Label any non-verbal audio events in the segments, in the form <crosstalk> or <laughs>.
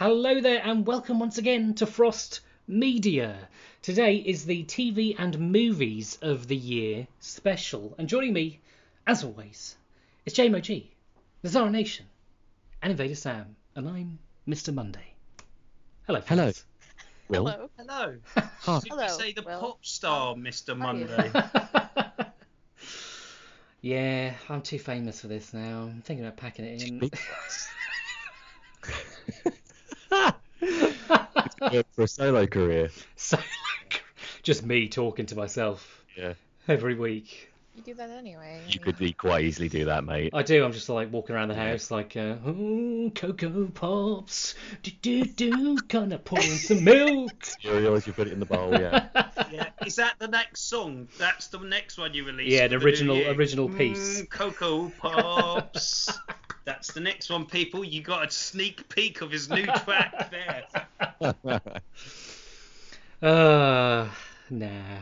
Hello there, and welcome once again to Frost Media. Today is the TV and movies of the year special, and joining me, as always, is JMOG, Nazara Nation, and Invader Sam, and I'm Mr. Monday. Hello. Hello. <laughs> friends. Will. Hello. Hello. Hi. Did Hello, you say the Will. pop star, Mr. How are you? Monday? <laughs> yeah, I'm too famous for this now. I'm thinking about packing it in. <laughs> Good for a solo career. <laughs> so, like, just me talking to myself Yeah. every week. You do that anyway. You could e- quite easily do that, mate. I do. I'm just like walking around the house, like, uh, oh, Cocoa Pops, do do do, gonna pour in some milk. <laughs> Cereals, you put it in the bowl, yeah. <laughs> yeah. Is that the next song? That's the next one you release. Yeah, the original- original piece. Mm, Cocoa Pops. That's the next one, people. You got a sneak peek of his new track <laughs> there. Uh, nah,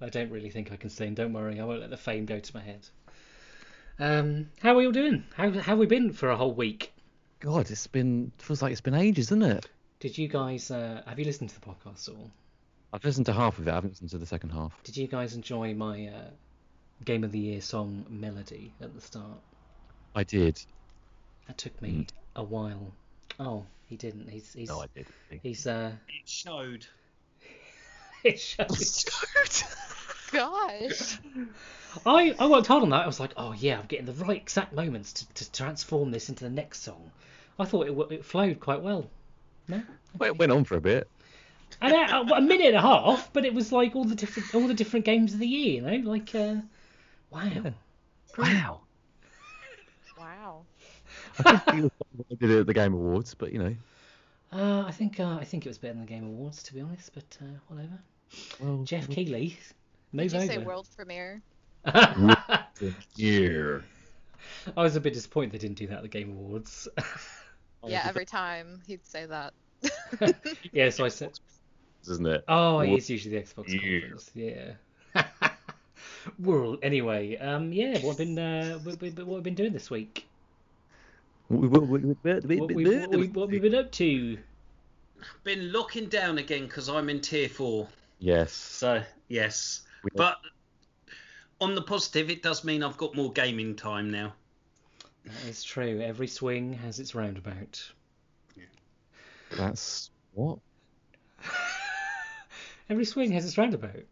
I don't really think I can sing. Don't worry, I won't let the fame go to my head. Um, how are you all doing? How how have we been for a whole week? God, it's been feels like it's been ages, isn't it? Did you guys uh, have you listened to the podcast at all? I've listened to half of it. I haven't listened to the second half. Did you guys enjoy my uh, Game of the Year song melody at the start? I did. That took me a while. Oh, he didn't. He's he's No, I did. he's uh. <laughs> It showed. it showed. <laughs> Gosh. I I worked hard on that. I was like, oh yeah, I'm getting the right exact moments to, to transform this into the next song. I thought it it flowed quite well. No, Well, it went on for a bit. and a, a minute and a half, but it was like all the different all the different games of the year. You know, like uh, wow, Wow. Wow. I think it was I did it at the Game Awards, but you know. Uh, I think uh, I think it was better than the Game Awards to be honest, but uh, whatever. Well, Geoff Keighley, move Did you over. say world premiere? year. I was a bit disappointed they didn't do that at the Game Awards. <laughs> Yeah, every time he'd say that. <laughs> yeah, so I said, Isn't it? oh, World it's usually the Xbox Year. conference. Yeah. <laughs> World. Anyway, um, yeah, what have been uh, what, what, what have been doing this week? What we what, we, what we been up to? Been looking down again because I'm in tier four. Yes. So yes, We- but on the positive, it does mean I've got more gaming time now. That is true. Every swing has its roundabout. That's what? <laughs> Every swing has its roundabout.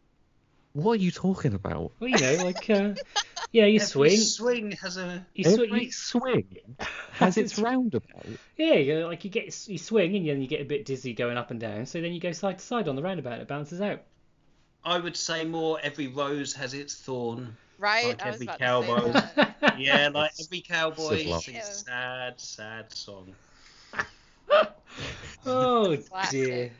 What are you talking about? Well, you know, like uh, yeah, you swing Every swing, swing has a. you swing, Every you, swing <laughs> has its roundabout. yeah, you like you get you swing and then you get a bit dizzy going up and down. So then you go side to side on the roundabout. It balances out. I would say more. Every rose has its thorn. Right? Like I was every about cowboy. to say that. <laughs> Yeah, like every cowboy sings a sad, sad song. <laughs> oh Classic. dear,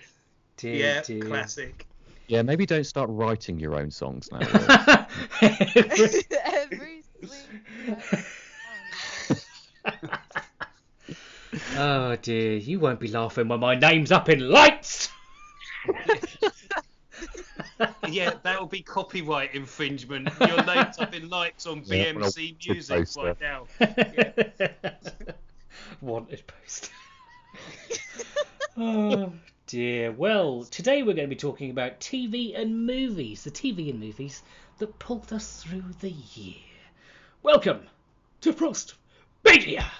dear, yeah, dear. classic. Yeah, maybe don't start writing your own songs now. <laughs> Will. Every swing. Oh dear, you won't be laughing when my name's up in lights. <laughs> Yeah, that'll be copyright infringement. <laughs> Your name's up in lights on Yeah, BMC it's Music right now. <laughs> Wanted post. oh dear. Well, today we're going to be talking about TV and movies. The TV and movies that pulled us through the year. Welcome to Frost Media.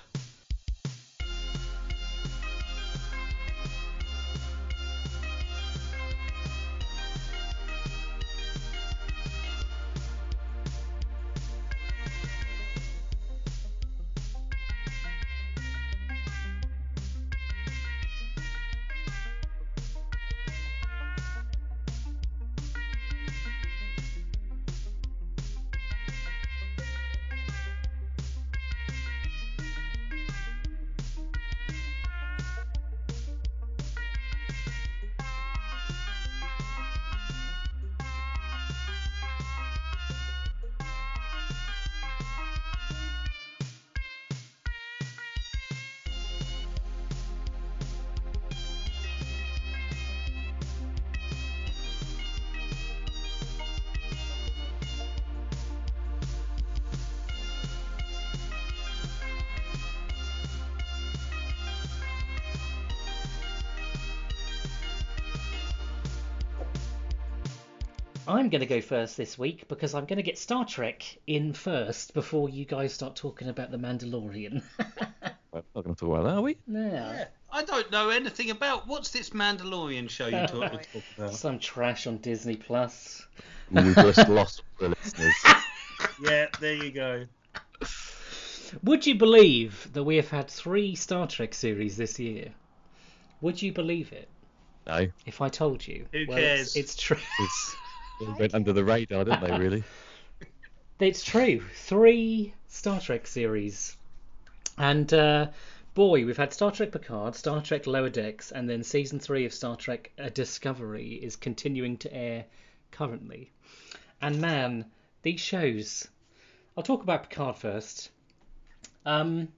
I'm going to go first this week because I'm going to get Star Trek in first before you guys start talking about the Mandalorian. <laughs> We're not going to talk about that, are we? No. Yeah, I don't know anything about what's this Mandalorian show you talk, talk about. Some trash on Disney Plus. We've just <laughs> lost the listeners. Yeah, there you go. Would you believe that we have had three Star Trek series this year? Would you believe it No, if I told you? Who Well, cares? It's, it's true. it's, they went under the radar, didn't they? Really? <laughs> It's true. Three Star Trek series. And uh, boy, we've had Star Trek Picard, Star Trek Lower Decks, and then season three of Star Trek uh, Discovery is continuing to air currently. And man, these shows. I'll talk about Picard first. Um,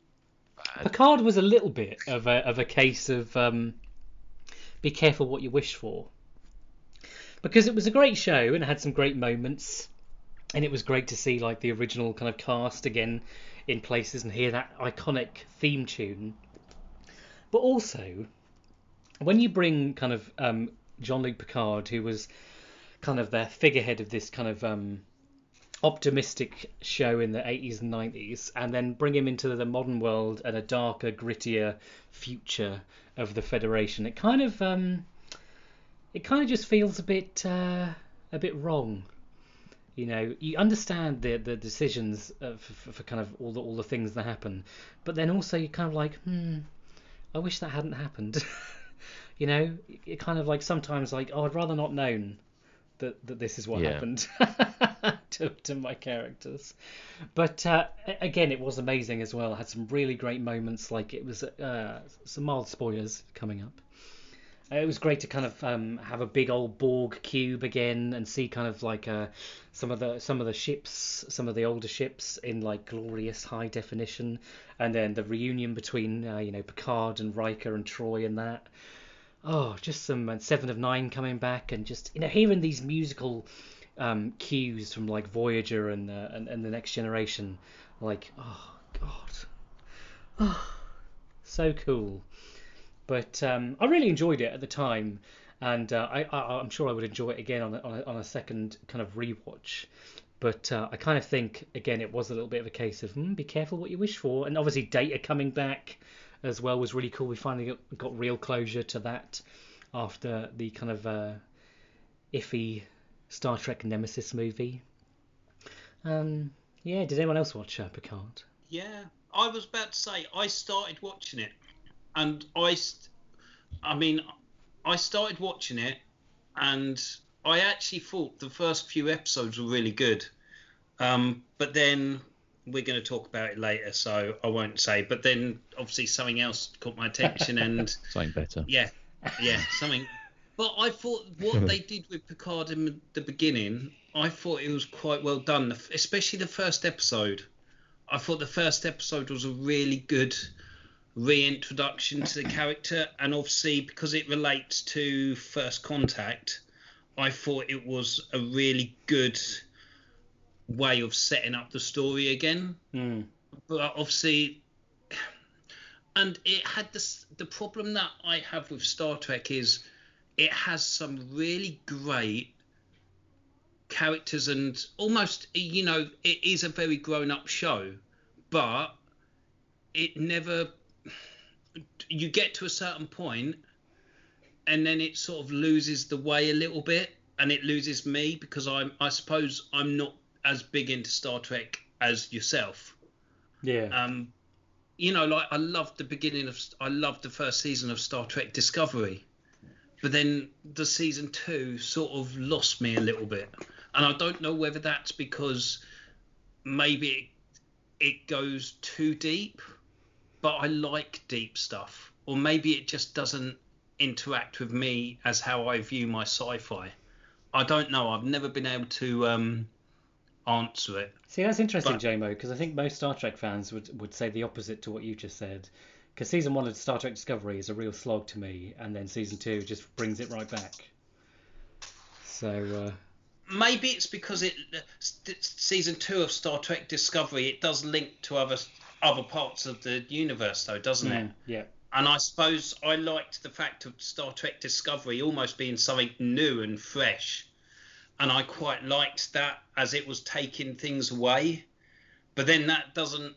Picard was a little bit of a of a case of um, be careful what you wish for, because it was a great show and it had some great moments, and it was great to see like the original kind of cast again in places and hear that iconic theme tune. But also, when you bring kind of um, Jean-Luc Picard, who was kind of the figurehead of this kind of um, optimistic show in the 80s and 90s and then bring him into the modern world and a darker grittier future of the federation it kind of um it kind of just feels a bit uh, a bit wrong you know you understand the the decisions uh, for, for kind of all the all the things that happen but then also you're kind of like hmm i wish that hadn't happened <laughs> you know it kind of like sometimes like oh i'd rather not known that, that this is what Yeah. happened <laughs> to, to my characters. But uh, again, it was amazing as well. Had some really great moments. Like it was uh, some mild spoilers coming up. It was great to kind of um, have a big old Borg cube again and see kind of like uh, some of the some of the ships, some of the older ships in like glorious high definition, and then the reunion between uh, you know Picard and Riker and Troi and that. Oh, just some uh, Seven of Nine coming back, and just you know hearing these musical um, cues from like Voyager and, uh, and and the Next Generation, like oh god, oh, so cool. But um, I really enjoyed it at the time, and uh, I, I'm sure I would enjoy it again on a, on a, on a second kind of rewatch. But uh, I kind of think again it was a little bit of a case of hmm, be careful what you wish for, and obviously Data coming back as well was really cool. We finally got, got real closure to that after the kind of uh, iffy Star Trek Nemesis movie. Um, yeah, did anyone else watch uh, Picard? Yeah, I was about to say I started watching it, and I, I mean, I started watching it, and I actually thought the first few episodes were really good, um, but then we're going to talk about it later, so I won't say. But then obviously something else caught my attention, <laughs> and Something better. yeah, yeah, something. But I thought what they <laughs> did with Picard in the beginning, I thought it was quite well done, especially the first episode. I thought the first episode was a really good reintroduction to the character, and obviously because it relates to First Contact, I thought it was a really good way of setting up the story again Hmm. but obviously and it had this the problem that i have with star trek is it has some really great characters and almost you know it is a very grown up show but it never you get to a certain point and then it sort of loses the way a little bit and it loses me because i'm i suppose i'm not as big into star trek as yourself Yeah. um, you know, like I loved the beginning of, I loved the first season of Star Trek Discovery, but then the season two sort of lost me a little bit, and I don't know whether that's because maybe it, it goes too deep, but I like deep stuff, or maybe it just doesn't interact with me as how I view my sci-fi. I don't know. I've never been able to um, answer it. See, that's interesting, But- JMO, because I think most Star Trek fans would, would say the opposite to what you just said. Because season one of Star Trek Discovery is a real slog to me, and then season two just brings it right back. So, uh, maybe it's because it season two of Star Trek Discovery it does link to other other parts of the universe though, doesn't it? mm, yeah. And I suppose I liked the fact of Star Trek Discovery almost being something new and fresh. and I quite liked that as it was taking things away. But then that doesn't.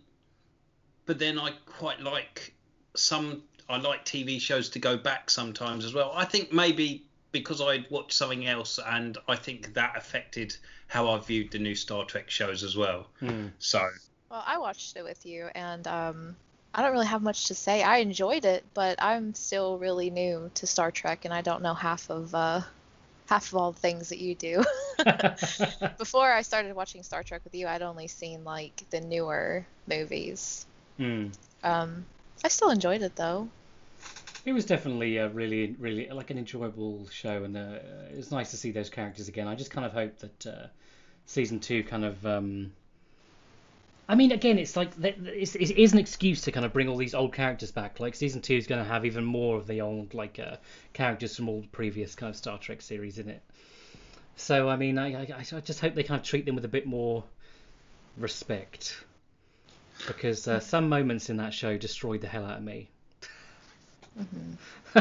But then I quite like some. I like TV shows to go back sometimes as well. I think maybe because I'd watched something else, and I think that affected how I viewed the new Star Trek shows as well. Hmm. So Well, I watched it with you, and um, I don't really have much to say. I enjoyed it, but I'm still really new to Star Trek, and I don't know half of uh, half of all the things that you do. <laughs> Before I started watching Star Trek with you, I'd only seen like the newer movies. Hmm. Um, I still enjoyed it though. It was definitely a really, really like an enjoyable show, and uh, it was nice to see those characters again. I just kind of hope that uh, season two kind of. Um... I mean, again, it's like it's, it is an excuse to kind of bring all these old characters back. Like season two is going to have even more of the old like uh, characters from all the previous kind of Star Trek series in it. So I mean, I, I I just hope they kind of treat them with a bit more respect, because uh, some moments in that show destroyed the hell out of me. <laughs>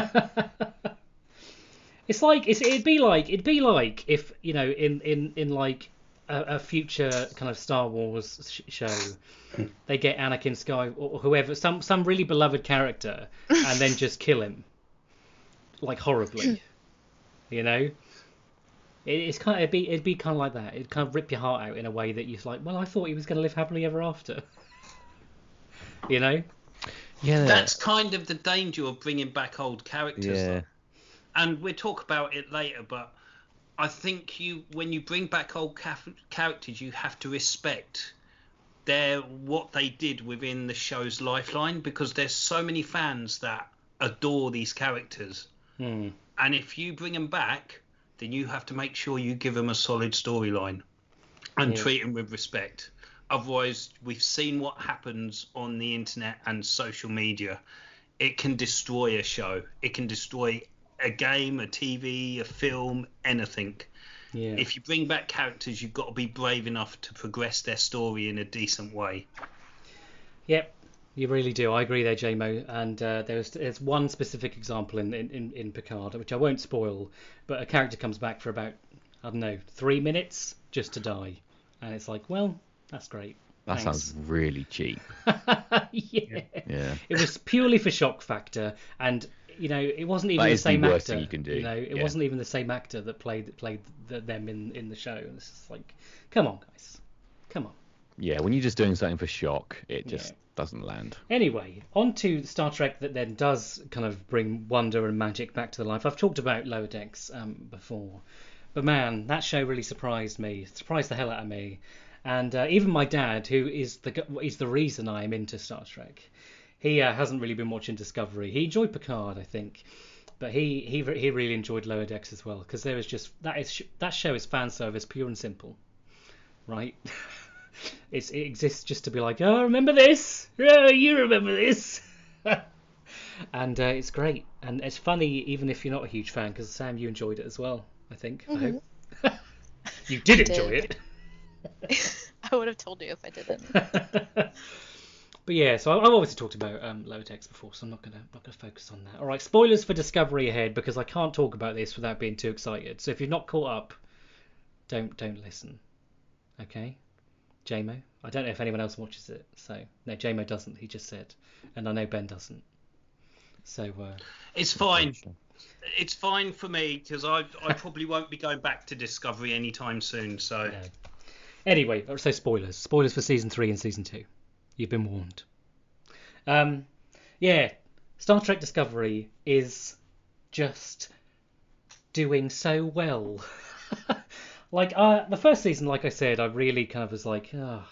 it's like it's, it'd be like it'd be like if you know in in in like a, a future kind of Star Wars sh- show they get Anakin Sky or whoever some some really beloved character and then just kill him like horribly you know it, it's kind of it'd be it'd be kind of like that it'd kind of rip your heart out in a way that you're like well I thought he was going to live happily ever after <laughs> you know Yeah. that's kind of the danger of bringing back old characters. yeah. though. and we'll talk about it later, but I think you when you bring back old characters, you have to respect their what they did within the show's lifeline because there's so many fans that adore these characters, Hmm. and if you bring them back, then you have to make sure you give them a solid storyline and Yeah. treat them with respect. Otherwise, we've seen what happens on the internet and social media. It can destroy a show. It can destroy a game, a TV, a film, anything. yeah If you bring back characters, you've got to be brave enough to progress their story in a decent way. Yep, you really do. I agree there, JMO. And uh, there's there's one specific example in, in, in, in Picard, which I won't spoil, but a character comes back for about, I don't know, three minutes just to die. And it's like, well, that's great. That Thanks. sounds really cheap. <laughs> yeah. Yeah. It was purely for shock factor, and you know, it wasn't even That the is the same worst actor. thing you can do. You know, it Yeah. wasn't even the same actor that played that played the, them in in the show. And it's just like, come on, guys, come on. Yeah. When you're just doing something for shock, it just Yeah. doesn't land. Anyway, on to Star Trek that then does kind of bring wonder and magic back to the life. I've talked about Lower Decks um, before, but man, that show really surprised me, surprised the hell out of me, and uh, even my dad, who is the is the reason I am into Star Trek, he uh, hasn't really been watching Discovery. He enjoyed Picard, I think, but he he he really enjoyed Lower Decks as well because there is just that is that show is fan service pure and simple, right? <laughs> it's, it exists just to be like, oh, remember this? Oh, you remember this? <laughs> and uh, it's great, and it's funny even if you're not a huge fan, because Sam, you enjoyed it as well. I think. I hope. <laughs> you did I enjoy did. it. I would have told you if I didn't. But yeah, so I- I've obviously talked about um, lower decks before, so I'm not gonna not gonna focus on that. All right, spoilers for Discovery ahead because I can't talk about this without being too excited. So if you're not caught up, don't don't listen. Okay, JMO. I don't know if anyone else watches it. So no, JMO doesn't. He just said, and I know Ben doesn't. So uh, It's fine. It's fine for me because I I probably won't be going back to Discovery anytime soon. So no. Anyway, so spoilers. Spoilers for season three and season two. You've been warned. Um, yeah, Star Trek Discovery is just doing so well. <laughs> like uh, the first season, like I said, I really kind of was like, oh.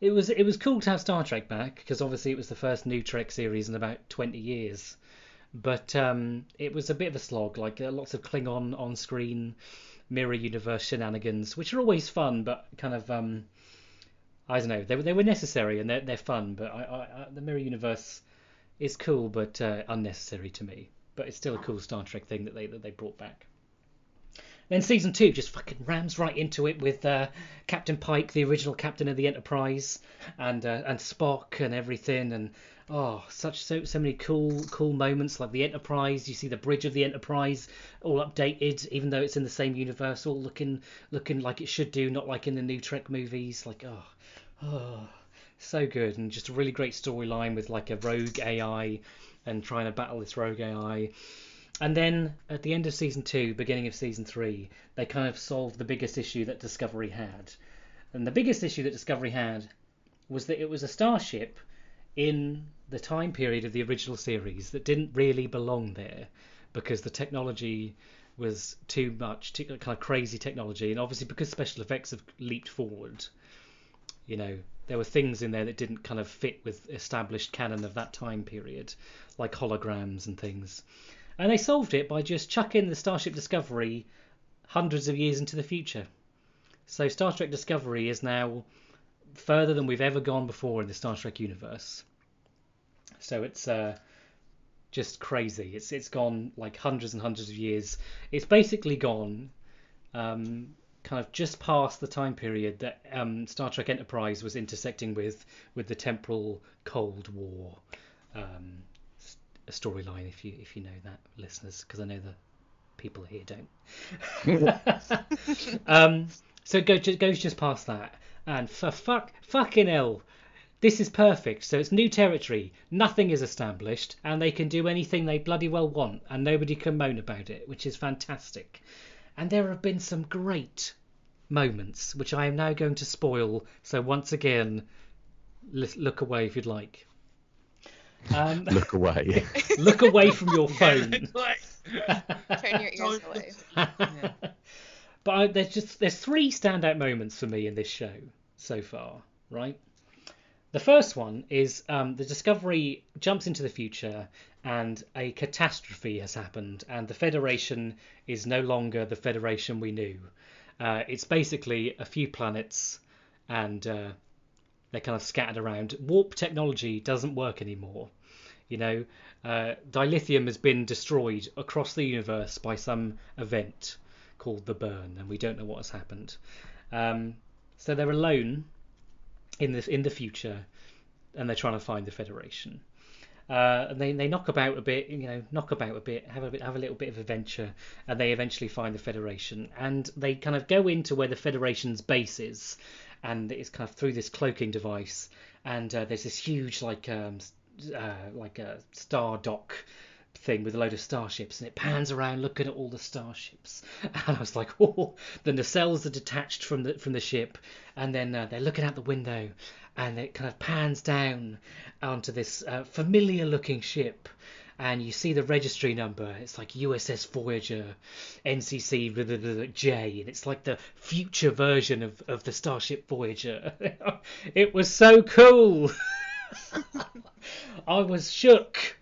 It was it was cool to have Star Trek back because obviously it was the first new Trek series in about 20 years. But um, it was a bit of a slog, like uh, lots of Klingon on screen, mirror universe shenanigans, which are always fun, but kind of um, I don't know, they were they were necessary and they're they're fun, but I, I, I the mirror universe is cool but uh, unnecessary to me. But it's still a cool Star Trek thing that they that they brought back. Then season two just fucking rams right into it with uh, Captain Pike, the original captain of the Enterprise, and uh, and Spock and everything. And oh, such so so many cool cool moments like the Enterprise. You see the bridge of the Enterprise all updated, even though it's in the same universe, all looking looking like it should do, not like in the new Trek movies. Like oh, oh, so good, and just a really great storyline with like a rogue AI and trying to battle this rogue AI. And then at the end of season two, beginning of season three, they kind of solved the biggest issue that Discovery had. And the biggest issue that Discovery had was that it was a starship in the time period of the original series that didn't really belong there because the technology was too much, too, kind of crazy technology, and obviously because special effects have leaped forward, you know, there were things in there that didn't kind of fit with established canon of that time period, like holograms and things. And they solved it by just chucking the Starship Discovery hundreds of years into the future. So Star Trek Discovery is now further than we've ever gone before in the Star Trek universe. So it's uh, just crazy. It's it's gone like hundreds and hundreds of years. It's basically gone um, kind of just past the time period that um, Star Trek Enterprise was intersecting with with the temporal Cold War um, a storyline. If you if you know that, listeners, because I know the people here don't. <laughs> <laughs> um, so it goes, goes just past that, and for fuck fucking hell, this is perfect. So it's new territory. Nothing is established, and they can do anything they bloody well want, and nobody can moan about it, which is fantastic. And there have been some great moments, which I am now going to spoil. So once again, look away if you'd like. Um, <laughs> look away. <laughs> look away from your <laughs> phone. Turn your ears away. but I, there's just there's three standout moments for me in this show so far, right? The first one is um, the Discovery jumps into the future and a catastrophe has happened, and the Federation is no longer the Federation we knew. Uh, it's basically a few planets and uh, they're kind of scattered around. Warp technology doesn't work anymore. You know, uh, dilithium has been destroyed across the universe by some event called the burn, and we don't know what has happened. Um, so they're alone in the in the future, and they're trying to find the Federation. Uh, and they, they knock about a bit, you know, knock about a bit, have a bit, have a little bit of adventure, and they eventually find the Federation. And they kind of go into where the Federation's base is, and it's kind of through this cloaking device. And uh, there's this huge like um, uh, like a star dock thing with a load of starships, and it pans around looking at all the starships. <laughs> And I was like, <laughs> oh, then the nacelles are detached from the from the ship, and then uh, they're looking out the window, and it kind of pans down onto this uh, familiar looking ship. And you see the registry number. It's like USS Voyager, NCC blah, blah, blah, J, and it's like the future version of, of the Starship Voyager. <laughs> it was so cool. I was shook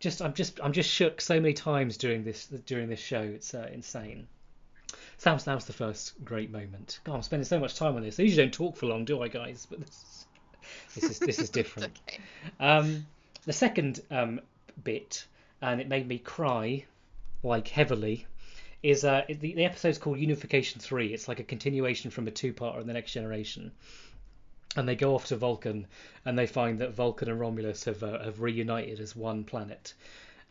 just I'm just I'm just shook so many times during this during this show. It's uh, insane. Sam Snap's the first great moment. God, I'm spending so much time on this. I usually don't talk for long, do I, guys? But this is this is, this is <laughs> different. okay. um, the second um, bit, and it made me cry like heavily, is uh, the, the episode's called Unification Three. It's like a continuation from a two-parter in the Next Generation and they go off to Vulcan, and they find that Vulcan and Romulus have uh, have reunited as one planet.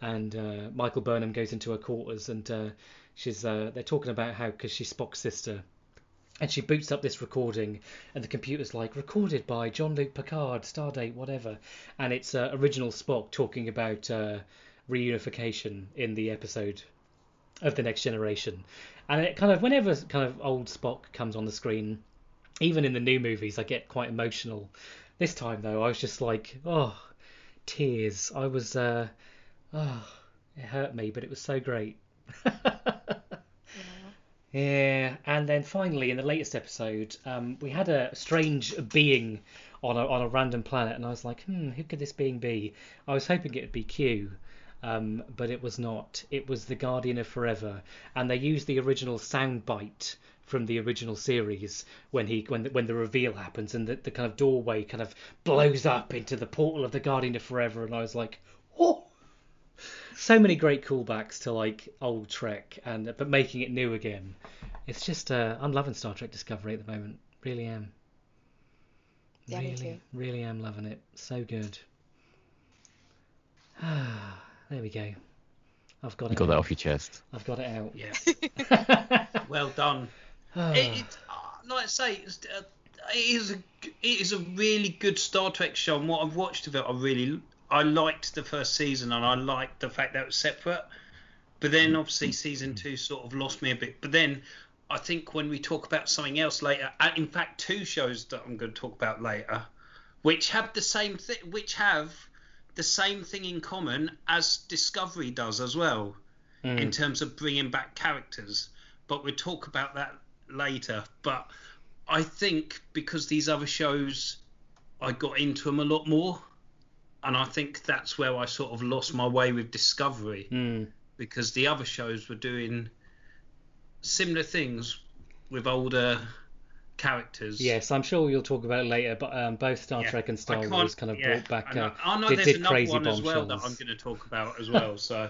And uh, Michael Burnham goes into her quarters, and uh, she's uh, they're talking about how because she's Spock's sister, and she boots up this recording, and the computer's like recorded by Jean-Luc Picard, Stardate, whatever, and it's uh, original Spock talking about uh, reunification in the episode of the Next Generation, and it kind of whenever kind of old Spock comes on the screen even in the new movies, I get quite emotional. This time, though, I was just like, oh, tears. I was, uh, oh, it hurt me, but it was so great. <laughs> yeah. yeah. And then finally, in the latest episode, um, we had a strange being on a on a random planet, and I was like, hmm, who could this being be? I was hoping it would be Q. Um, but it was not. It was the Guardian of Forever, and they used the original soundbite from the original series when he when the, when the reveal happens and the, the kind of doorway kind of blows up into the portal of the Guardian of Forever and I was like, oh, so many great callbacks to like old Trek and but making it new again. It's just uh, I'm loving Star Trek Discovery at the moment. Really am. Yeah, really, really am loving it. So good. Ah, <sighs> there we go. I've got You it. got that off your chest. I've got it out. Yeah. <laughs> <laughs> well done. It, <sighs> it, uh, like I say, it's, uh, it is a it is a really good Star Trek show, and what I've watched of it, I really I liked the first season, and I liked the fact that it was separate. But then obviously season two sort of lost me a bit. But then I think when we talk about something else later, uh, in fact, two shows that I'm going to talk about later, which have the same thing, which have the same thing in common as Discovery does as well Mm. in terms of bringing back characters. But we'll talk about that later. But I think because these other shows, I got into them a lot more, and I think that's where I sort of lost my way with Discovery Mm. because the other shows were doing similar things with older characters. Yes, I'm sure you'll talk about it later, but um, both Star Yeah. Trek and Star Wars kind of yeah, brought back. I know, Uh, I know did- there's did another crazy one as well that I'm going to talk about as <laughs> well. So,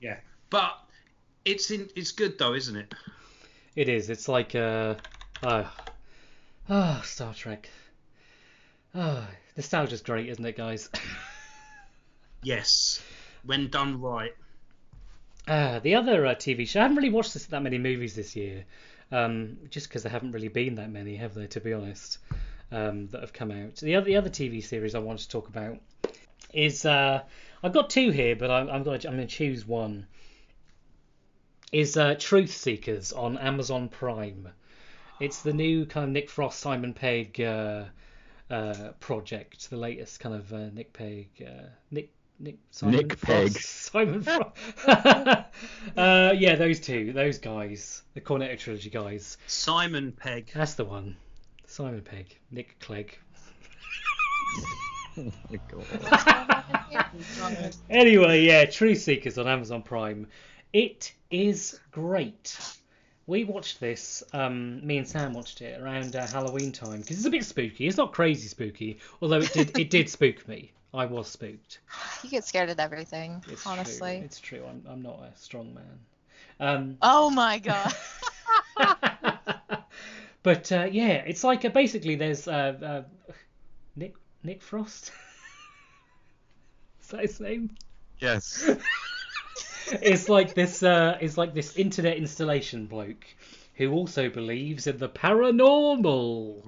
yeah, but it's in, it's good though, isn't it? It is. It's like uh, oh, oh, Star Trek. Oh, nostalgia's great, isn't it, guys? <laughs> Yes, when done right. Uh, the other uh, TV show. I haven't really watched this, that many movies this year, um, just because there haven't really been that many, have there? To be honest, um, that have come out. The other the other TV series I wanted to talk about is uh, I've got two here, but I'm, I'm to I'm going to choose one. Is uh, Truth Seekers on Amazon Prime. It's the new kind of Nick Frost, Simon Pegg uh, uh, project, the latest kind of uh, Nick Pegg, uh, Nick Nick Simon Nick Frost, Pegg. <laughs> Simon Frost. <laughs> uh, yeah, those two, those guys, the Cornetto trilogy guys. Simon Pegg. That's the one. Simon Pegg, Nick Clegg. <laughs> Oh my God. Anyway, yeah, Truth Seekers on Amazon Prime. It is great. We watched this. Um, me and Sam watched it around uh, Halloween time because it's a bit spooky. It's not crazy spooky, although it did it did <laughs> spook me. I was spooked. You get scared at everything, It's honestly. true. It's true. I'm I'm not a strong man. Um, Oh my god. <laughs> but uh, yeah, it's like uh, basically there's uh, uh, Nick Nick Frost. <laughs> Is that his name? Yes. It's like this uh it's like this internet installation bloke who also believes in the paranormal.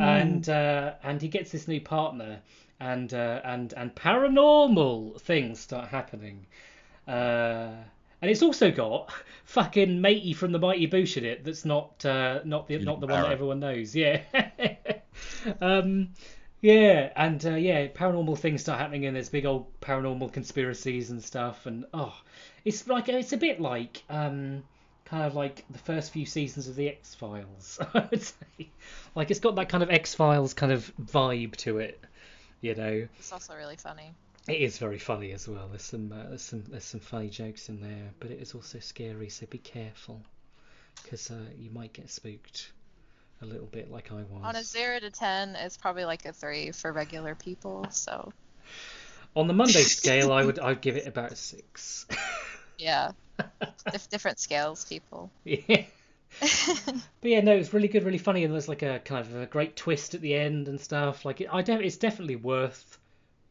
And uh and he gets this new partner and uh and and paranormal things start happening. Uh and it's also got fucking matey from the mighty boosh in it that's not uh not the not the one that everyone knows. Yeah. <laughs> Um yeah, and uh, yeah, paranormal things start happening, and there's big old paranormal conspiracies and stuff, and oh, it's like it's a bit like um, kind of like the first few seasons of the X Files. <laughs> I would say, like it's got that kind of X Files kind of vibe to it, you know. It's also really funny. It is very funny as well. There's some uh, there's some there's some funny jokes in there, but it is also scary. So be careful, because uh, you might get spooked a little bit, like I was. On a zero to ten, it's probably like a three for regular people. So On the Monday <laughs> scale, I would I'd give it about a six. <laughs> yeah, Dif- different scales, people. yeah. <laughs> But yeah, no, it's really good, really funny, and there's like a kind of a great twist at the end and stuff. Like, it, I don't, it's definitely worth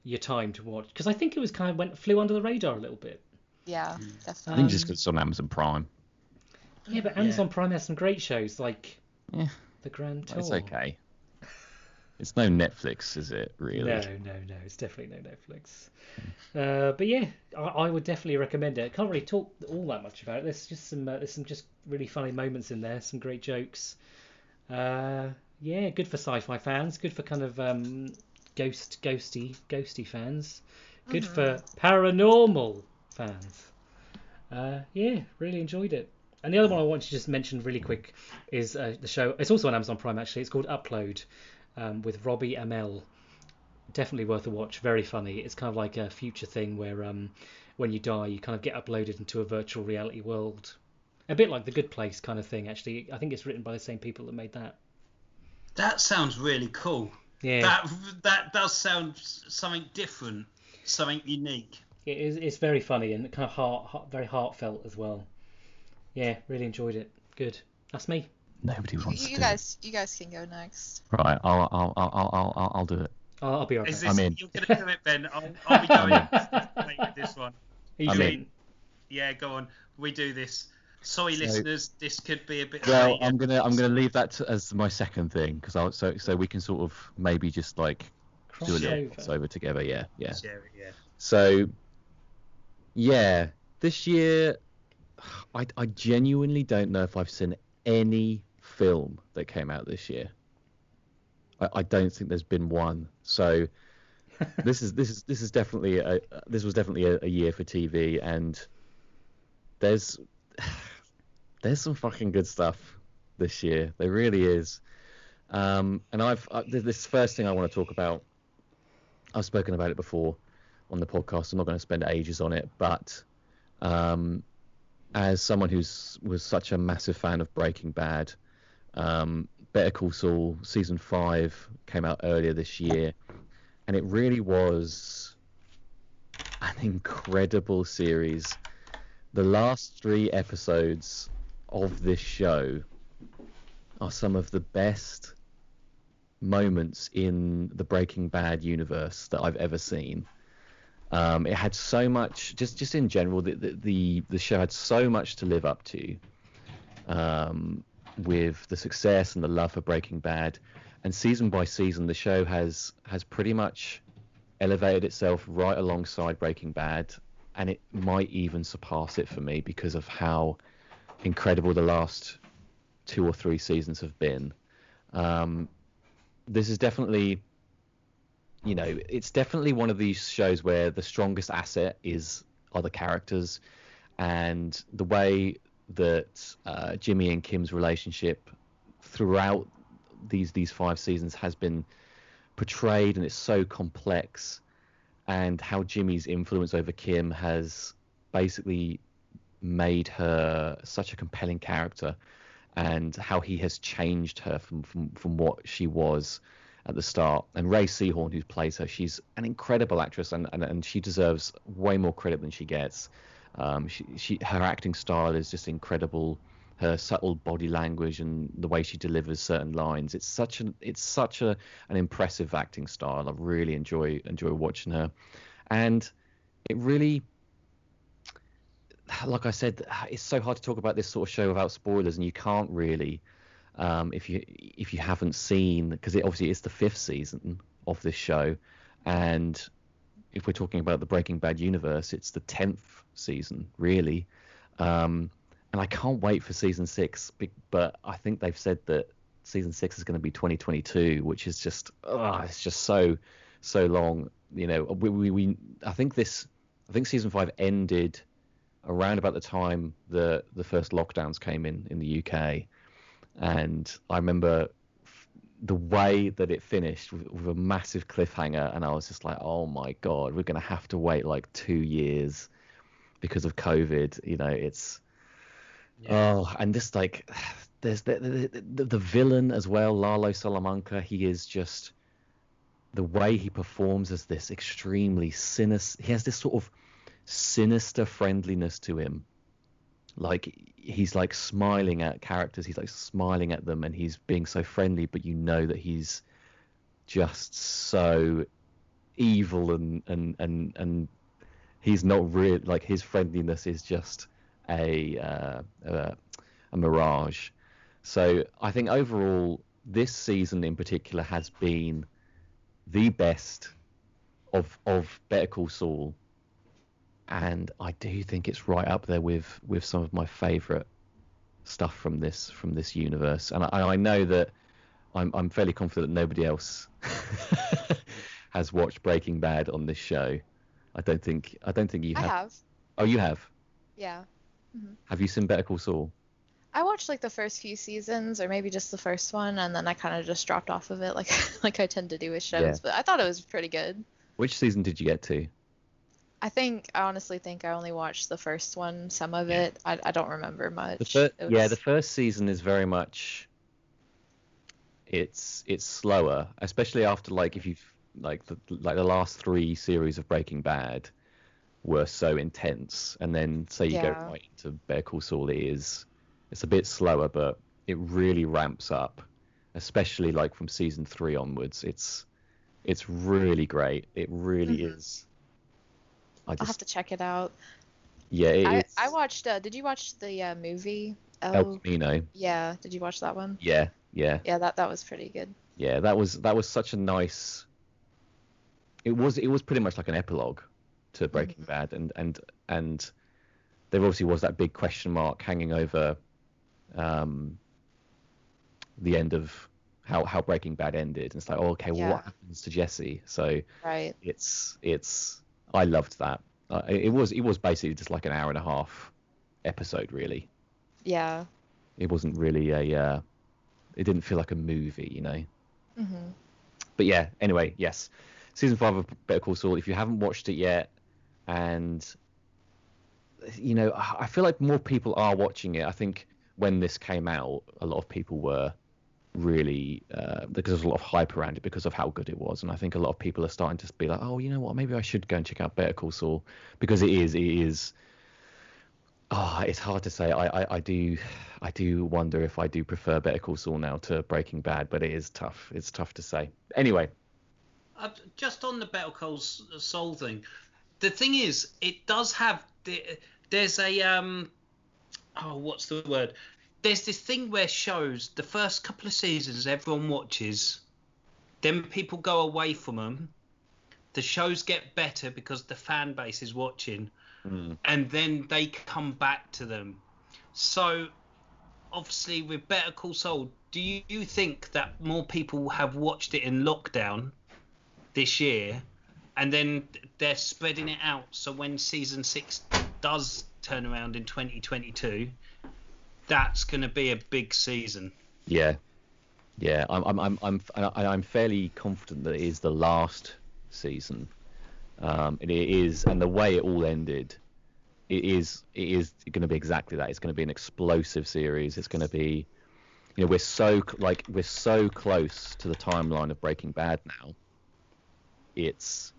your time to watch because I think it was kind of went flew under the radar a little bit. Yeah, hmm. definitely. I definitely. think just 'cause it's on Amazon Prime. Yeah, but Amazon Prime has some great shows like Yeah. The Grand Tour. It's okay. It's no Netflix, is it? Really? No, no, no. It's definitely no Netflix. Uh, but yeah, I, I would definitely recommend it. I can't really talk all that much about it. There's just some uh, there's some just really funny moments in there. Some great jokes. Uh, yeah, good for sci-fi fans. Good for kind of um, ghost, ghosty, ghosty fans. Good for paranormal fans. Uh, yeah, really enjoyed it. And the other one I want to just mention really quick is uh, the show. It's also on Amazon Prime actually. It's called Upload um, with Robbie Amell. Definitely worth a watch. Very funny. It's kind of like a future thing where um, when you die, you kind of get uploaded into a virtual reality world. A bit like The Good Place kind of thing, actually. I think it's written by the same people that made that. That sounds really cool. Yeah, That that does sound something different, something unique. it is. It's very funny and kind of heart, heart, very heartfelt as well. Yeah, really enjoyed it. Good. That's me. Nobody You, wants you to do guys, you guys can go next. Right, I'll, I'll, I'll, I'll, I'll, I'll do it. Oh, I'll be alright. Is this, I'm in. You're going to do it, Ben. I'll, I'll be going wait with this one. He's I'm in. in. Yeah, go on. We do this. Sorry, So- listeners. This could be a bit. Well, late. I'm gonna I'm gonna leave that to, as my second thing because I'll so so we can sort of maybe just like do a little Crossover. crossover together. Yeah, yeah. Share it, yeah. So, yeah, this year, I, I genuinely don't know if I've seen any film that came out this year. I, I don't think there's been one. So, <laughs> this is this is this is definitely a this was definitely a, a year for TV, and there's <sighs> there's some fucking good stuff this year. There really is. Um, and I've uh, th- this first thing I want to talk about. I've spoken about it before on the podcast. I'm not going to spend ages on it, but um, as someone who's was such a massive fan of Breaking Bad, um, Better Call Saul season five came out earlier this year, and it really was an incredible series. The last three episodes of this show are some of the best moments in the Breaking Bad universe that I've ever seen. Um, it had so much, just just in general, the, the the show had so much to live up to, um, with the success and the love for Breaking Bad, and season by season, the show has has pretty much elevated itself right alongside Breaking Bad, and it might even surpass it for me because of how incredible the last two or three seasons have been. Um, this is definitely you know it's definitely one of these shows where the strongest asset is the characters. And the way that uh, Jimmy and Kim's relationship throughout these these five seasons has been portrayed and it's so complex and how Jimmy's influence over Kim has basically made her such a compelling character and how he has changed her from, from, from what she was at the start. And Rhea Seehorn, who plays her, she's an incredible actress, and, and, and she deserves way more credit than she gets. Um, she, she, her acting style is just incredible. Her subtle body language and the way she delivers certain lines, it's such an it's such a an impressive acting style. I really enjoy enjoy watching her, and it really like I said, it's so hard to talk about this sort of show without spoilers, and you can't really, um, if you if you haven't seen, because it obviously it's the fifth season of this show, and if we're talking about the Breaking Bad universe, it's the tenth season, really, um, and I can't wait for season six. But I think they've said that season six is going to be 2022, which is just, oh, it's just so so long. You know, we, we, we I think this, I think season five ended around about the time the the first lockdowns came in in the UK, and I remember the way that it finished with, with a massive cliffhanger, and I was just like, oh my god, we're gonna have to wait like two years because of COVID. You know, it's oh, and just like there's the the, the the villain as well, Lalo Salamanca. He is just the way he performs as this extremely sinister. He has this sort of sinister friendliness to him. Like he's like smiling at characters, he's like smiling at them, and he's being so friendly, but you know that he's just so evil and and and and he's not real. Like his friendliness is just a uh, a, a mirage. So I think overall, this season in particular has been the best of of Better Call Saul and I do think it's right up there with with some of my favourite stuff from this from this universe. And I, I know that I'm I'm fairly confident that nobody else <laughs> has watched Breaking Bad on this show. I don't think I don't think you I have. have. Oh, you have. Yeah. Mm-hmm. Have you seen Better Call Saul? I watched like the first few seasons, or maybe just the first one, and then I kind of just dropped off of it, like <laughs> like I tend to do with shows. Yeah. But I thought it was pretty good. Which season did you get to? I think I honestly think I only watched the first one, some of Yeah. it. I, I don't remember much. The fir- It Yeah, the first season is very much it's it's slower, especially after like if you've like the like the last three series of Breaking Bad were so intense, and then say you go right into Better Call Saul, it is it's a bit slower, but it really ramps up, especially like from season three onwards. It's It's really great. It really Mhm. is. I I'll have to check it out. yeah, it, I, I watched. Uh, did you watch the uh, movie? El Oh, Camino. yeah. Did you watch that one? Yeah, yeah, Yeah, that that was pretty good. yeah. That was that was such a nice. It was it was pretty much like an epilogue to Breaking Mhm. Bad, and and and there obviously was that big question mark hanging over um, the end of how how Breaking Bad ended. And it's like, oh, okay, well, Yeah. what happens to Jesse? So Right. it's it's I loved that. Uh, it was it was basically just like an hour and a half episode, really. Yeah. It wasn't really a. Uh, it didn't feel like a movie, you know. hmm But yeah, anyway, yes, season five of Better Call Saul. If you haven't watched it yet, and you know, I I feel like more people are watching it. I think when this came out, a lot of people were really uh, because there's a lot of hype around it because of how good it was, and I think a lot of people are starting to be like, oh, you know what, maybe I should go and check out Better Call Saul because it is, it is. Oh, it's hard to say. I, I, I do, I do wonder if I do prefer Better Call Saul now to Breaking Bad, but it is tough. It's tough to say. Anyway, Uh, just on the Better Call Saul thing, the thing is, it does have the, there's a um, oh, what's the word? There's this thing where shows the first couple of seasons everyone watches, then people go away from them. The shows get better because the fan base is watching, hmm. and then they come back to them. So, obviously, with Better Call Saul, do you, you think that more people have watched it in lockdown this year, and then they're spreading it out. So when season six does turn around in 2022, that's going to be a big season. Yeah, yeah. I'm I'm I'm I'm I'm fairly confident that it is the last season. Um, and it is, and the way it all ended, it is it is going to be exactly that. It's going to be an explosive series. It's going to be, you know, we're so like we're so close to the timeline of Breaking Bad now. It's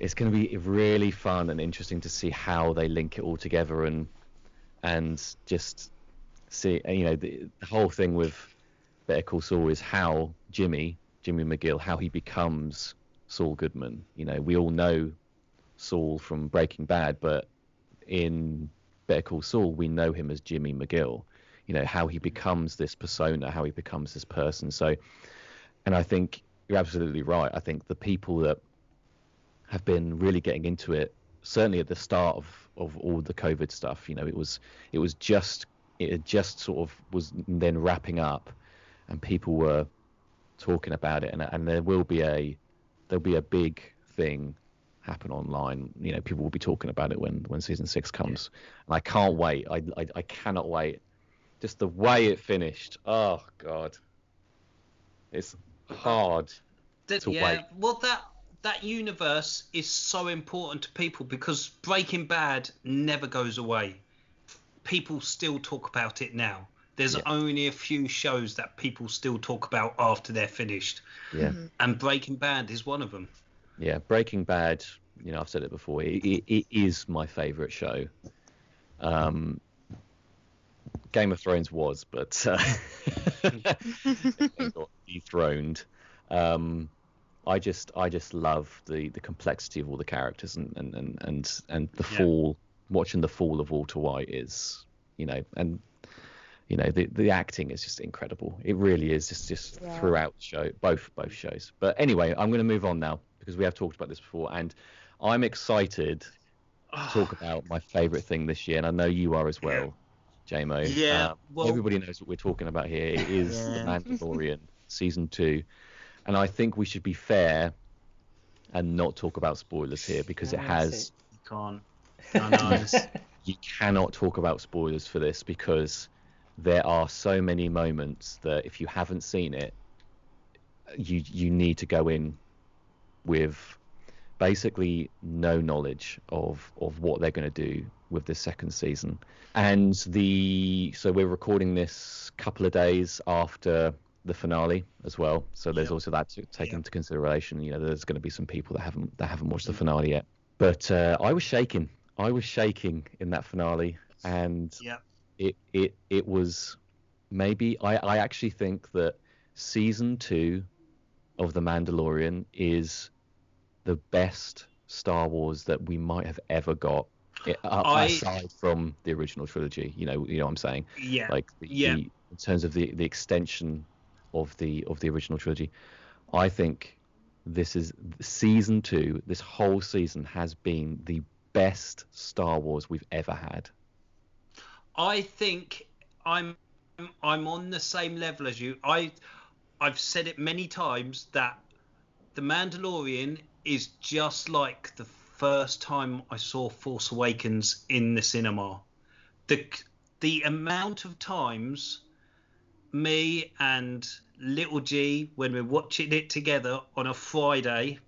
it's going to be really fun and interesting to see how they link it all together and and just see you know the, the whole thing with Better Call Saul is how Jimmy Jimmy McGill how he becomes Saul Goodman. You know we all know Saul from Breaking Bad, but in Better Call Saul we know him as Jimmy McGill. You know how he becomes this persona, how he becomes this person. So, and I think you're absolutely right. I think the people that have been really getting into it, certainly at the start of, of all the COVID stuff, you know, it was it was just it had just sort of was then wrapping up, and people were talking about it, and and there will be a there'll be a big thing happen online. You know, people will be talking about it when when season six comes, and I can't wait. I, I I cannot wait. Just the way it finished. Oh God, it's hard. That, To yeah, wait. well that that universe is so important to people because Breaking Bad never goes away. People still talk about it now. There's Yeah. only a few shows that people still talk about after they're finished, Yeah. and Breaking Bad is one of them. Yeah, Breaking Bad. You know, I've said it before. It, it, it is my favourite show. Um, Game of Thrones was, but uh, <laughs> <laughs> got dethroned. Um, I just, I just love the, the complexity of all the characters and and and and, and the Yeah. fall. Watching the fall of Walter White is, you know, and you know the the acting is just incredible. It really is just just Yeah. throughout the show, both both shows. But anyway, I'm going to move on now because we have talked about this before, and I'm excited to Ah. talk about my favourite thing this year, and I know you are as well, JMO. Yeah, Um, well- everybody knows what we're talking about here. It is The Yeah. <laughs> Mandalorian season two, and I think we should be fair and not talk about spoilers here because it That's has. You You cannot talk about spoilers for this because there are so many moments that if you haven't seen it, you you need to go in with basically no knowledge of of what they're going to do with this second season. And the so we're recording this couple of days after the finale as well. So there's Yep. also that to take Yep. into consideration. You know, there's going to be some people that haven't that haven't watched the finale yet. But uh, I was shaking. I was shaking in that finale, and Yep. it it it was maybe I I actually think that season two of The Mandalorian is the best Star Wars that we might have ever got, i- I- aside from the original trilogy. You know, you know what I'm saying? Yeah. Like the, Yeah. the, in terms of the the extension of the of the original trilogy, I think this is season two. This whole season has been the best Star Wars we've ever had. I think I'm I'm on the same level as you. I I've said it many times that The Mandalorian is just like the first time I saw Force Awakens in the cinema. The the amount of times me and little G when we're watching it together on a Friday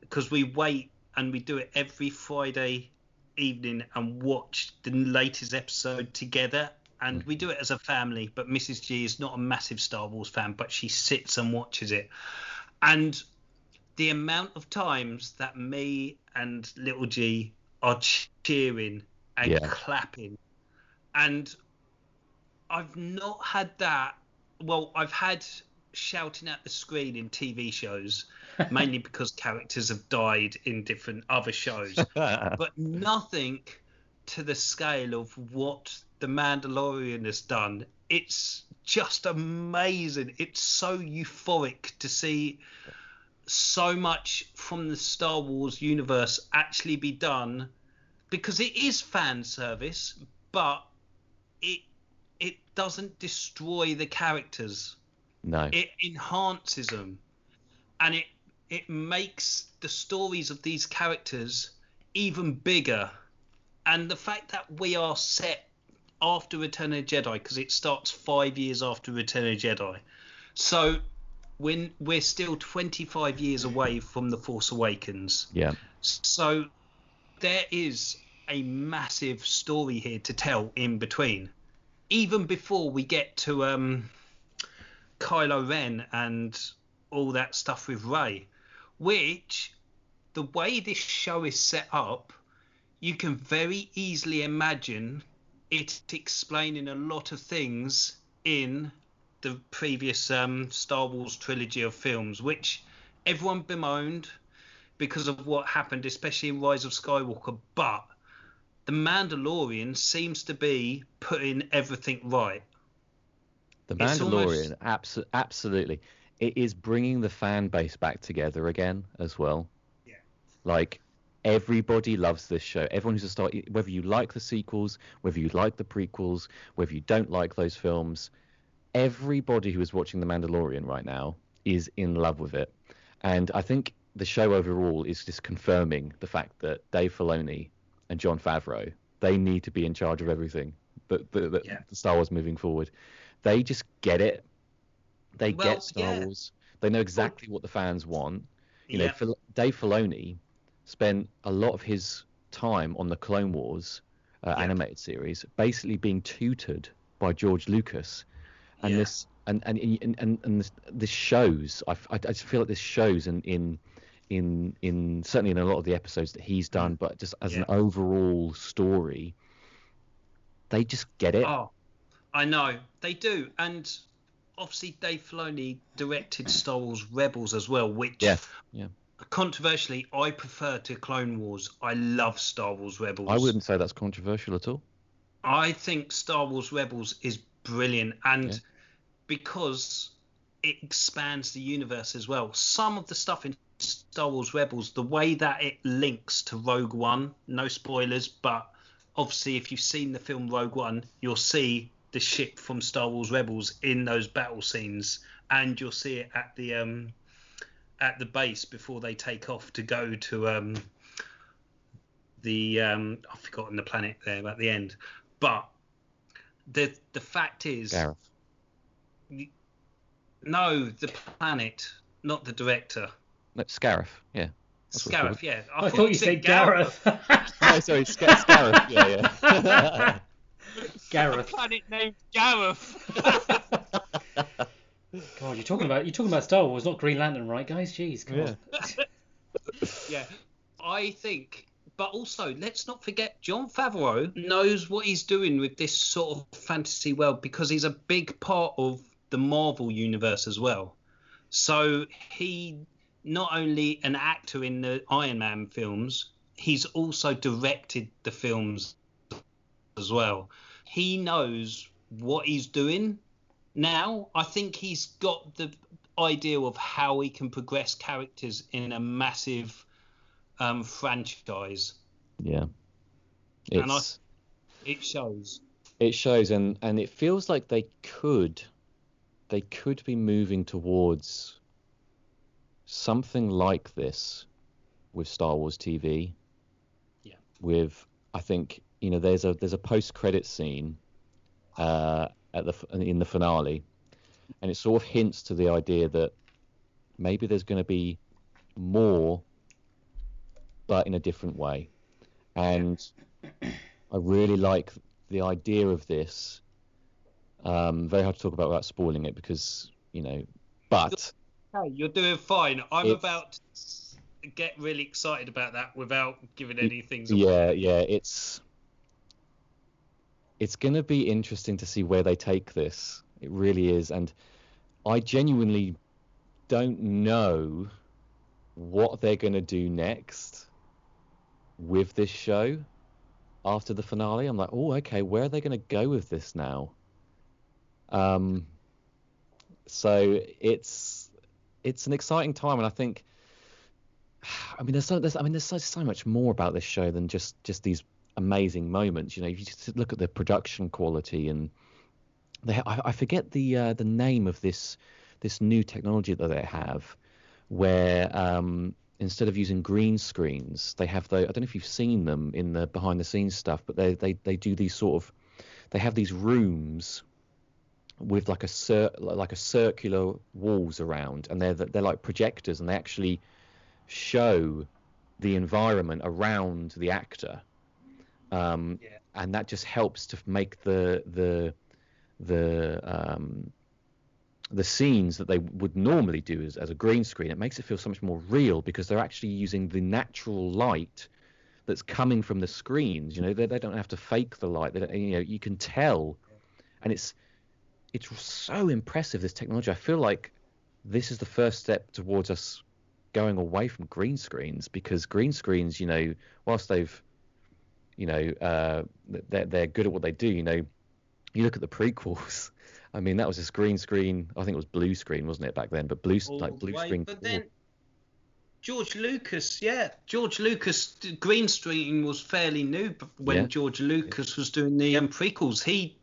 because we wait and we do it every Friday evening and watch the latest episode together. And we do it as a family, but Mrs. G is not a massive Star Wars fan, but she sits and watches it. And the amount of times that me and little G are cheering and Yeah. clapping, and I've not had that. Well, I've had shouting at the screen in TV shows, mainly <laughs> because characters have died in different other shows <laughs> but nothing to the scale of what the Mandalorian has done. It's just amazing. It's so euphoric to see so much from the Star Wars universe actually be done because it is fan service, but it it doesn't destroy the characters no. it enhances them and it it makes the stories of these characters even bigger and the fact that we are set after return of the jedi because it starts five years after return of the jedi so when we're still 25 years away from the force awakens yeah. so there is a massive story here to tell in between. Even before we get to um, Kylo Ren and all that stuff with Rey, which the way this show is set up, you can very easily imagine it explaining a lot of things in the previous um, Star Wars trilogy of films, which everyone bemoaned because of what happened, especially in Rise of Skywalker. But the Mandalorian seems to be putting everything right. The Mandalorian, almost- abso- absolutely. It is bringing the fan base back together again as well. Yeah. Like everybody loves this show. Everyone who's a star, whether you like the sequels, whether you like the prequels, whether you don't like those films, everybody who is watching The Mandalorian right now is in love with it. And I think the show overall is just confirming the fact that Dave Filoni and Jon Favreau, they need to be in charge of everything. But the, the, Yeah. the Star Wars moving forward, they just get it. They Well, get Star yeah. Wars. They know exactly what the fans want. You know, Yeah. Phil- Dave Filoni spent a lot of his time on the Clone Wars uh, Yeah. animated series, basically being tutored by George Lucas, and this and and and and, and this, this shows. I just feel like this shows in in in in certainly in a lot of the episodes that he's done, but just as an overall story, they just get it. Oh, I know they do, and obviously Dave Filoni directed Star Wars Rebels as well, which Yeah, yeah. controversially I prefer to Clone Wars. I love Star Wars Rebels. I wouldn't say that's controversial at all. I think Star Wars Rebels is brilliant, and Yeah. because it expands the universe as well. Some of the stuff in Star Wars Rebels, the way that it links to Rogue One, no spoilers, but obviously if you've seen the film Rogue One, you'll see the ship from Star Wars Rebels in those battle scenes, and you'll see it at the um at the base before they take off to go to um the um I've forgotten the planet there at the end. But the the fact is Gareth. no, the planet, not the director. No, Scarif. Yeah. That's what it's called. Scarif, yeah. I, thought you said Gareth. Oh, <laughs> sorry, Sca- Scarif. Yeah, yeah. <laughs> <laughs> Gareth. planet named Gareth. <laughs> God, you're talking about you're talking about Star Wars, not Green Lantern, right, guys? Jeez, come on. yeah, <laughs> I think. But also, let's not forget, Jon Favreau knows what he's doing with this sort of fantasy world because he's a big part of the Marvel universe as well. So he not only an actor in the Iron Man films, he's also directed the films as well. He knows what he's doing now. I think he's got the idea of how he can progress characters in a massive um, franchise. Yeah. And I- It shows. it shows and and it feels like they could they could be moving towards something like this with Star Wars TV. Yeah. With I think you know there's a there's a post credit scene uh, at the in the finale, and it sort of hints to the idea that maybe there's going to be more, but in a different way, and I really like the idea of this. Um, very hard to talk about without spoiling it because you know, but Hey, you're doing fine. I'm about to get really excited about that without giving anything. away. yeah, yeah, it's it's going to be interesting to see where they take this. It really is, and I genuinely don't know what they're going to do next with this show after the finale. I'm like, oh, okay, where are they going to go with this now? Um, so it's it's an exciting time, and I think. <sighs> I mean, there's so there's I mean, there's so, so much more about this show than just just these amazing moments. You know, if you just look at the production quality and they, I, I forget the uh, the name of this this new technology that they have, where um, instead of using green screens, they have the I don't know if you've seen them in the behind the scenes stuff, but they they they do these sort of they have these rooms with like a cir- like a circular walls around, and they're they're like projectors, and they actually show the environment around the actor, um, Yeah. and that just helps to make the the the um, the scenes that they would normally do as, as a green screen. It makes it feel so much more real because they're actually using the natural light that's coming from the screens. You know, they, they don't have to fake the light. They don't, you know, you can tell, and it's it's so impressive this technology. I feel like this is the first step towards us going away from green screens because green screens, you know, whilst they've, you know, uh, they're they're good at what they do. You know, you look at the prequels. <laughs> I mean, that was this green screen. I think it was blue screen, wasn't it back then? But blue all like blue way. screen. But then George Lucas, yeah, George Lucas green screen was fairly new when Yeah. George Lucas was doing the um, prequels. He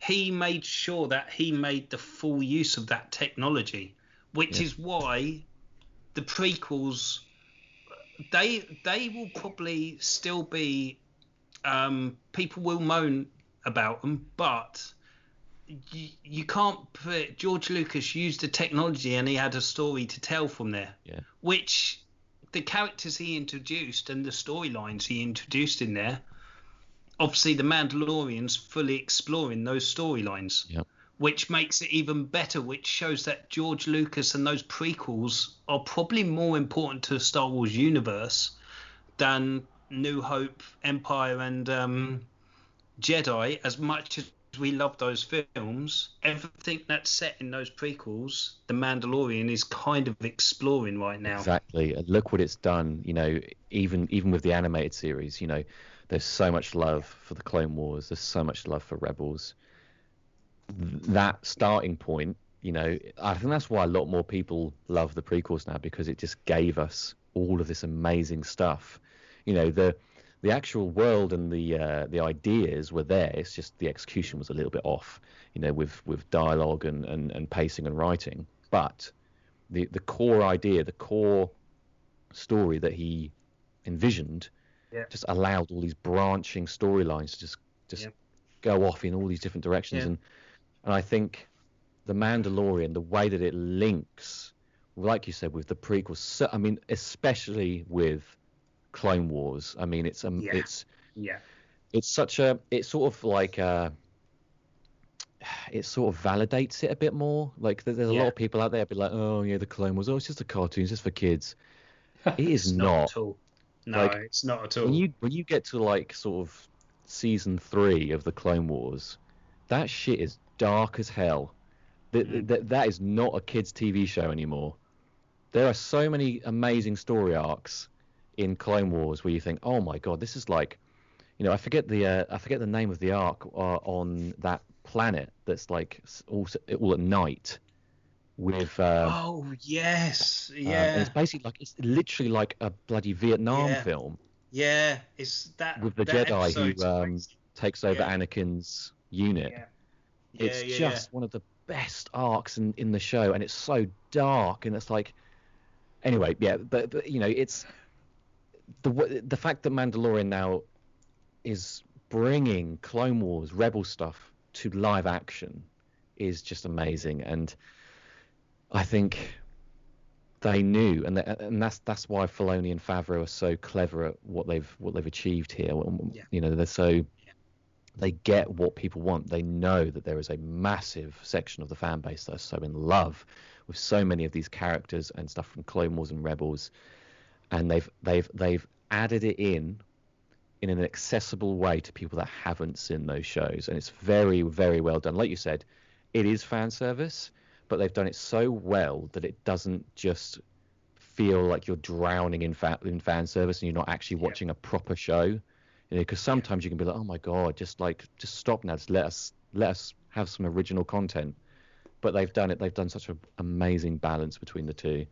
he made sure that he made the full use of that technology, which Yeah. is why the prequels they they will probably still be um, people will moan about them, but you, you can't put George Lucas used the technology and he had a story to tell from there. Yeah. Which the characters he introduced and the storylines he introduced in there, obviously the Mandalorian's fully exploring those storylines. Yep. Which makes it even better, which shows that George Lucas and those prequels are probably more important to the Star Wars universe than New Hope, Empire, and um, Jedi. As much as we love those films, everything that's set in those prequels, The Mandalorian is kind of exploring right now. Exactly. And look what it's done. You know, even even with the animated series, you know, there's so much love for the Clone Wars. There's so much love for Rebels. That starting point, you know, I think that's why a lot more people love the prequels now because it just gave us all of this amazing stuff. You know, the the actual world and the uh, the ideas were there. It's just the execution was a little bit off. You know, with with dialogue and, and, and pacing and writing. But the the core idea, the core story that he envisioned, Yeah. just allowed all these branching storylines to just just Yeah. go off in all these different directions. Yeah. And and I think the Mandalorian, the way that it links, like you said, with the prequels. So, I mean, especially with Clone Wars. I mean, it's um, Yeah. it's Yeah. it's such a it's sort of like uh it sort of validates it a bit more like there- there's a lot of people out there be like oh yeah the clone wars oh it's just a cartoon it's just for kids <laughs> it is not, at all. No, Like, it's not at all. when you when you get to like sort of season three of the clone wars that shit is dark as hell That, Mhm. that that is not a kids TV show anymore. There are so many amazing story arcs in Clone Wars where you think, oh my god, this is like, you know, I forget the uh, I forget the name of the arc uh, on that planet that's like all all at night with. Um, oh yes, um, yeah, it's basically like it's literally like a bloody Vietnam Yeah. film. yeah. It's that With the that Jedi who, um. Takes over Yeah. Anakin's unit. Yeah. Yeah, it's just one of the best arcs in, in the show and it's so dark and it's like anyway yeah but, but you know it's the the fact that mandalorian now is bringing clone wars rebel stuff to live action is just amazing and i think they knew and th- and that's that's why Filoni and Favreau are so clever at what they've what they've achieved here Yeah. you know they're so they get what people want. They know that there is a massive section of the fan base that are so in love with so many of these characters and stuff from Clone Wars and Rebels, and they've they've they've added it in in an accessible way to people that haven't seen those shows, and it's very very well done. Like you said, it is fan service, but they've done it so well that it doesn't just feel like you're drowning in fa- in fan service and you're not actually watching a proper show. You know because sometimes you can be like oh my god just like just stop now. Just let us let us have some original content. But they've done it they've done such an amazing balance between the two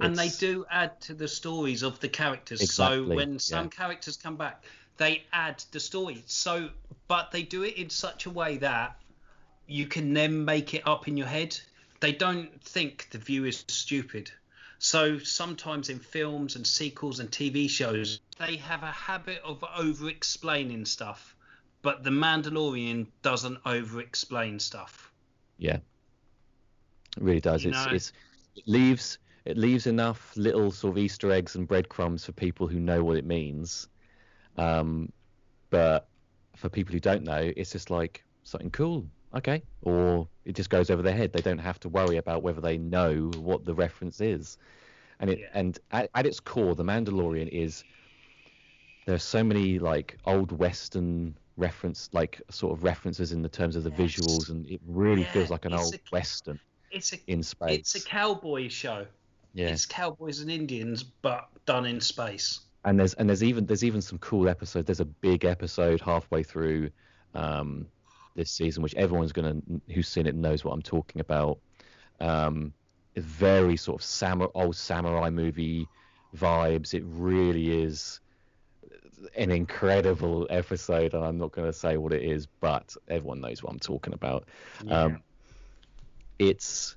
and they do add to the stories of the characters. Exactly, So when some yeah. characters come back, they add the story. So, but they do it in such a way that you can then make it up in your head. They don't think the viewer is stupid. So sometimes in films and sequels and TV shows, they have a habit of over-explaining stuff. But the Mandalorian doesn't over-explain stuff. yeah it really does You it's know- it's it leaves it leaves enough little sort of easter eggs and breadcrumbs for people who know what it means um but for people who don't know it's just like something cool okay or it just goes over their head they don't have to worry about whether they know what the reference is and it Yeah. and at, at its core the mandalorian is there are so many like old western reference like sort of references in the terms of the Yes. visuals and it really Yeah, feels like an old a- western It's a in space it's a cowboy show. Yeah It's cowboys and Indians, but done in space. and there's and there's even there's even some cool episodes. There's a big episode halfway through um, this season, which everyone's gonna who's seen it knows what I'm talking about. Um, very sort of samurai, old samurai movie vibes. It really is an incredible episode, and I'm not going to say what it is, but everyone knows what I'm talking about. Um, it's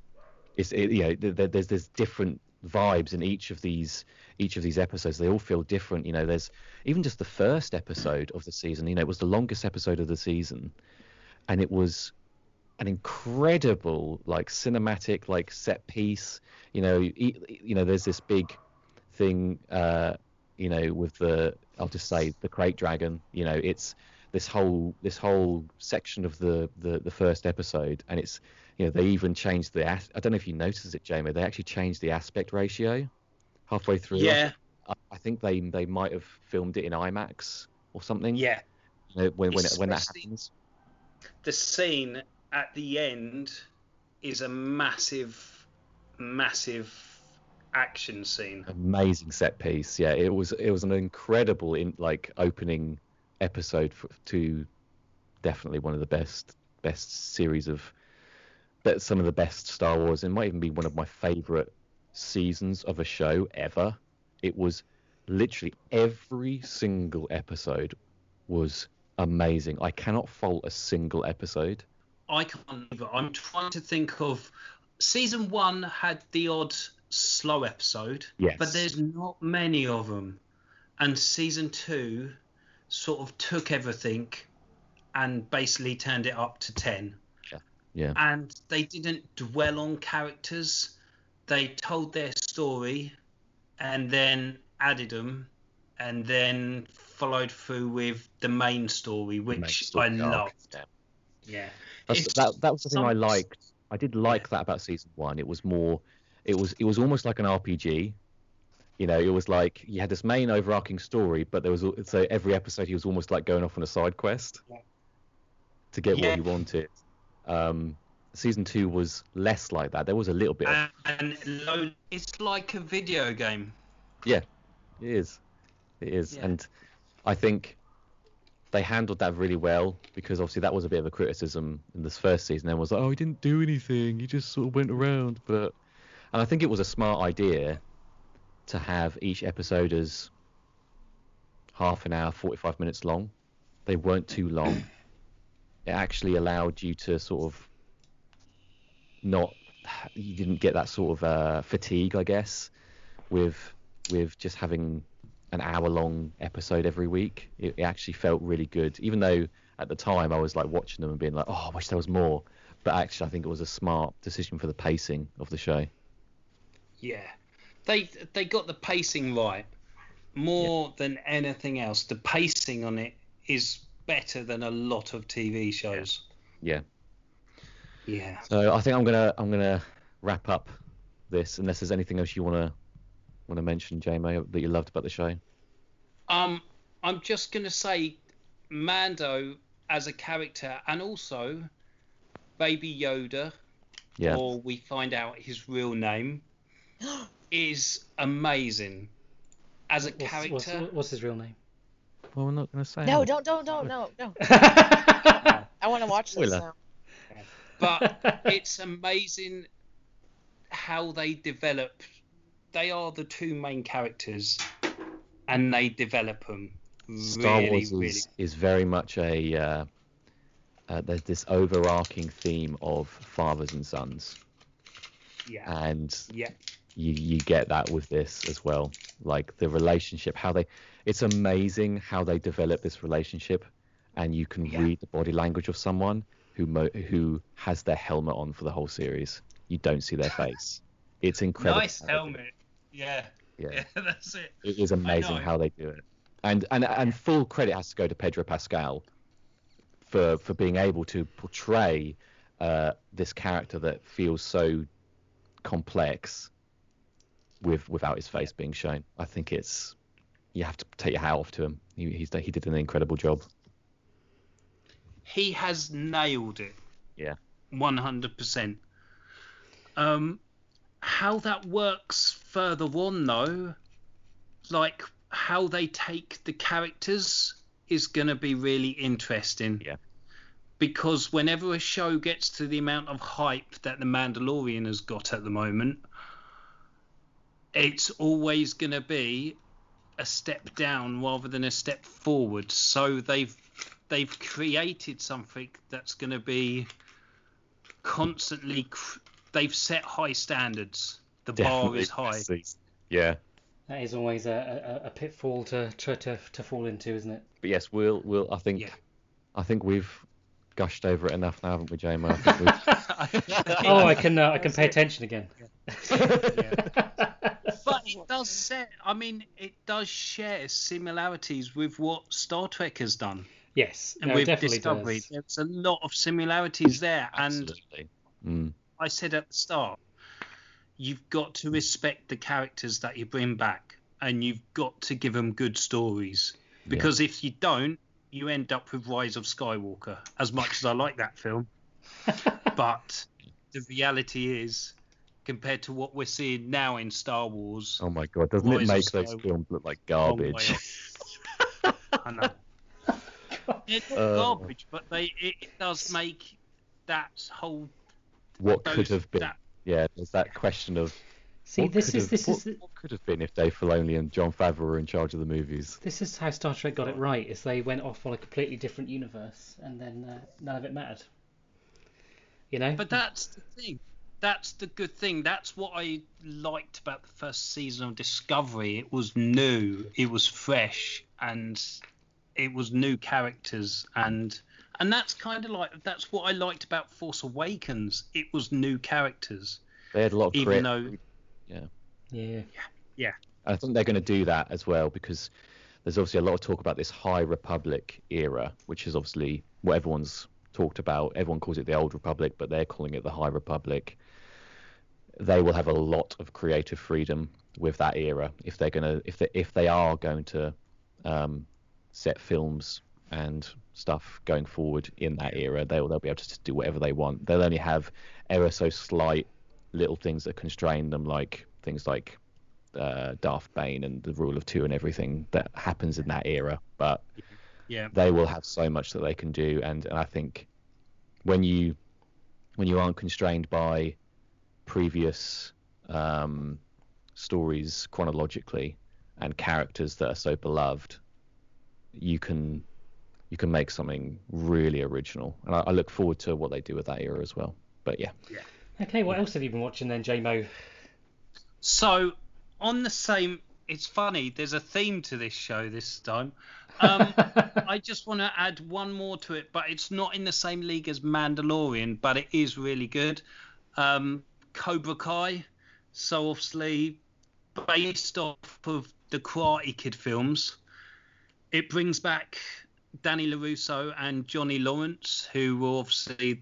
it's it, you know th- th- there's there's different vibes in each of these each of these episodes. They all feel different you know. There's even just the first episode of the season you know it was the longest episode of the season and it was an incredible like cinematic like set piece. You know e- you know there's this big thing uh you know with the i'll just say the krayt dragon you know. It's this whole this whole section of the the, the first episode and it's you know they even changed the as- i don't know if you noticed it jamie they actually changed the aspect ratio halfway through. Yeah, i, I think they they might have filmed it in imax or something. Yeah. you know, when when, when that happens. The scene at the end is a massive, massive action scene. amazing set piece. Yeah it was it was an incredible in like opening episode for, to definitely one of the best best series of but some of the best star wars it might even be one of my favorite seasons of a show ever it was literally every single episode was amazing i cannot fault a single episode I can't either. I'm trying to think of. Season one had the odd slow episode, Yes. but there's not many of them. And season two sort of took everything and basically turned it up to 10. Yeah and they didn't dwell on characters. They told their story and then added them and then followed through with the main story, Main which story I oh, arc, loved. yeah. Yeah. That's, that that was the thing I liked. I did like that about season one. It was more, it was it was almost like an RPG. You know, it was like you had this main overarching story, but there was so every episode he was almost like going off on a side quest Yeah. to get Yeah. what he wanted. Um, season two was less like that. There was a little bit. Of, And, it's like a video game. Yeah, it is, it is, Yeah. and I think they handled that really well because obviously that was a bit of a criticism in this first season. Everyone was like, "Oh, he didn't do anything. He just sort of went around." But and I think it was a smart idea to have each episode as half an hour, forty-five minutes long. They weren't too long. It actually allowed you to sort of not you didn't get that sort of uh, fatigue, I guess, with with just having an hour long episode every week. It, it actually felt really good, even though at the time I was like watching them and being like, oh, I wish there was more. But actually, I think it was a smart decision for the pacing of the show. Yeah, they they got the pacing right more than anything else. The pacing on it is better than a lot of TV shows. Yeah. Yeah. So I think I'm gonna I'm gonna wrap up this unless there's anything else you wanna wanna mention, JMO, that you loved about the show. Um, I'm just gonna say, Mando as a character, and also Baby Yoda, Yeah. or we find out his real name, <gasps> is amazing. As a What's, character, what's, what's his real name? Well, we're not gonna say. No, it. don't, don't, don't, no, no. <laughs> I I want to watch this now. but <laughs> it's amazing how they develop. They are the two main characters, and they develop them Star really, Wars really. is, is very much a uh, uh, there's this overarching theme of fathers and sons, Yeah, and yeah, you you get that with this as well. Like the relationship, how they it's amazing how they develop this relationship, and you can Yeah. read the body language of someone who mo- who has their helmet on for the whole series. You don't see their face. <laughs> It's incredible. nice how they do it. helmet. Yeah, Yeah. <laughs> yeah, that's it. It is amazing how they do it, and and and full credit has to go to Pedro Pascal for for being able to portray uh, this character that feels so complex with without his face being shown. I think it's you have to take your hat off to him. He he's he did an incredible job. He has nailed it. Yeah. One hundred percent. Um, how that works further on though, like how they take the characters is gonna be really interesting. Yeah. Because whenever a show gets to the amount of hype that the Mandalorian has got at the moment, it's always gonna be a step down rather than a step forward. So they've they've created something that's going to be constantly. Cr- they've set high standards. The bar is high. Yeah. That is always a, a, a pitfall to, to to to fall into, isn't it? But yes, we'll we'll I think Yeah. I think we've gushed over it enough now, haven't we, Jamie? I <laughs> Oh, I can uh, I can pay attention again. <laughs> But it does set. I mean, it does share similarities with what Star Trek has done, yes, and no, it with definitely Discovery. does. There's a lot of similarities there, and Absolutely. Mm. I said at the start, you've got to respect the characters that you bring back, and you've got to give them good stories. Because if you don't, you end up with Rise of Skywalker. As much as I like that film, <laughs> but the reality is, compared to what we're seeing now in Star Wars, Oh my god, doesn't Rise it make those films look like garbage? <laughs> I know. It's not Uh. garbage, but they it, it does make that whole what those, could have been? that Yeah, there's that question of See, this could is have, this what, is the- what could have been if Dave Filoni and Jon Favreau were in charge of the movies. this is how Star Trek got it right. Is they went off on a completely different universe, and then uh, none of it mattered. You know. But that's the thing. That's the good thing. That's what I liked about the first season of Discovery. It was new, it was fresh, and it was new characters, and and that's kind of like that's what I liked about Force Awakens. It was new characters, They had a lot of even creative though yeah. yeah yeah. I think they're going to do that as well because there's obviously a lot of talk about this High Republic era, which is obviously what everyone's talked about. Everyone calls it the Old Republic, but they're calling it the High Republic. They will have a lot of creative freedom with that era if they're to if they if they are going to um, set films and stuff going forward in that era. They'll they'll be able to just do whatever they want. They'll only have ever so slight little things that constrain them, like things like uh, Darth Bane and the rule of two and everything that happens in that era. But Yeah. they will have so much that they can do, and, and I think when you when you aren't constrained by previous um, stories chronologically and characters that are so beloved, you can you can make something really original, and I, I look forward to what they do with that era as well. But yeah, yeah. Okay, what else have you been watching then, JMO? So on the same, it's funny. There's a theme to this show this time. Um, <laughs> I just want to add one more to it, but it's not in the same league as Mandalorian, but it is really good. Um, Cobra Kai. So obviously based off of the Karate Kid films, it brings back Danny LaRusso and Johnny Lawrence, who were obviously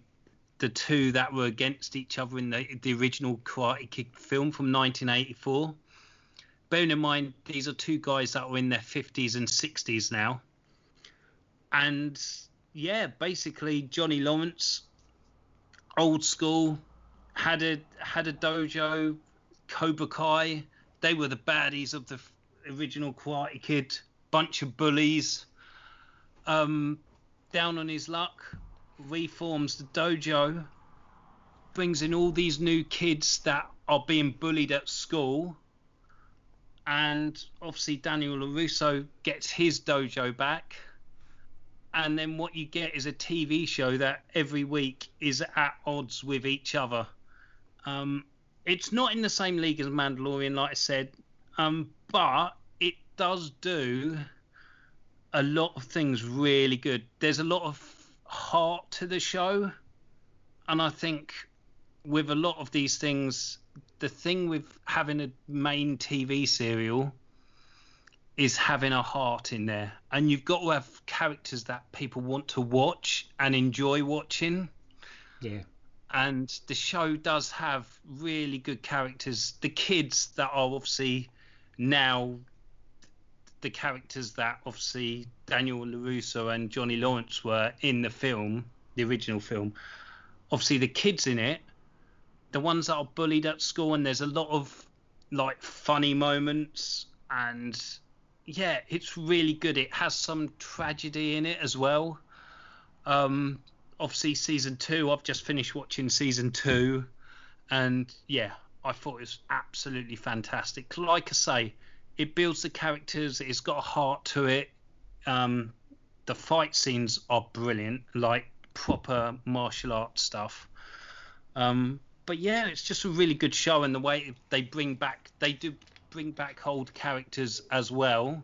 the two that were against each other in the, the original Karate Kid film from 1984. Bearing in mind, these are two guys that are in their 50s and 60s now. And yeah, basically, Johnny Lawrence, old school, had a had a dojo, Cobra Kai. They were the baddies of the original Karate Kid, bunch of bullies. Um, down on his luck, reforms the dojo, brings in all these new kids that are being bullied at school, and obviously Daniel LaRusso gets his dojo back. And then what you get is a TV show that every week is at odds with each other. Um, it's not in the same league as Mandalorian, like I said, um, but it does do a lot of things really good. There's a lot of heart to the show, and I think with a lot of these things, the thing with having a main TV serial is having a heart in there, and you've got to have characters that people want to watch and enjoy watching Yeah. And the show does have really good characters. The kids that are obviously now the characters that obviously Daniel LaRusso and Johnny Lawrence were in the film, the original film. Obviously, the kids in it, the ones that are bullied at school, and there's a lot of like funny moments, and yeah, it's really good. It has some tragedy in it as well. Um, obviously season two. I've just finished watching season two, and yeah, I thought it was absolutely fantastic. Like I say, it builds the characters. It's got a heart to it. Um, the fight scenes are brilliant, like proper martial arts stuff. Um, but yeah, it's just a really good show, and the way they bring back, they do bring back old characters as well.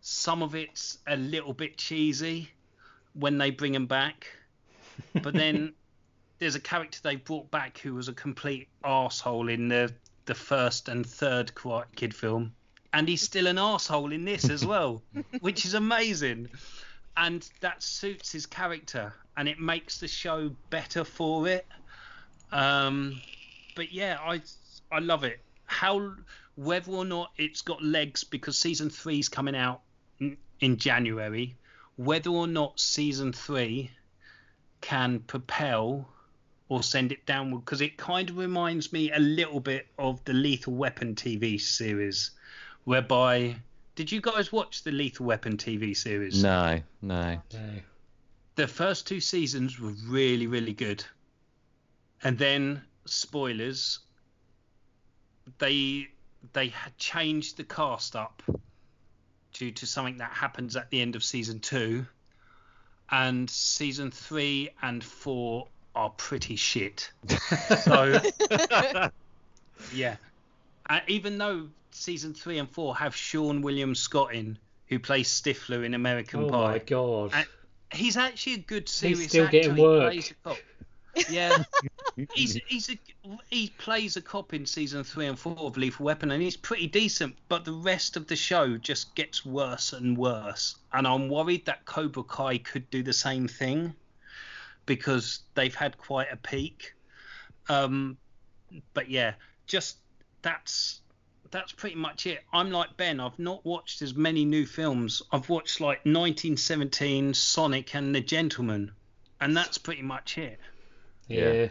Some of it's a little bit cheesy when they bring them back but then there's a character they brought back who was a complete asshole in the the first and third Karate Kid film, and he's still an asshole in this as well, <laughs> which is amazing, and that suits his character, and it makes the show better for it. Um, but yeah, I I love it. How whether or not it's got legs because season three's coming out in, in January, whether or not season three can propel or send it downward because it kind of reminds me a little bit of the Lethal Weapon TV series, whereby did you guys watch the Lethal Weapon TV series? no, no. No. The first two seasons were really really good, and then spoilers. They they had changed the cast up due to something that happens at the end of season two and season three and four are pretty shit. So <laughs> yeah, uh, even though season three and four have Seann William Scott in, who plays Stifler in American Oh Pie, my god. And he's actually a good He's still actor. getting work. Plays a cop. Yeah, <laughs> he's he's a, he plays a cop in season three and four of Lethal Weapon, and he's pretty decent. But the rest of the show just gets worse and worse, and I'm worried that Cobra Kai could do the same thing because they've had quite a peak. Um, but yeah, just that's that's pretty much it. I'm like Ben. I've not watched as many new films. I've watched like 1917, Sonic, and The Gentleman, and that's pretty much it. Yeah. Yeah.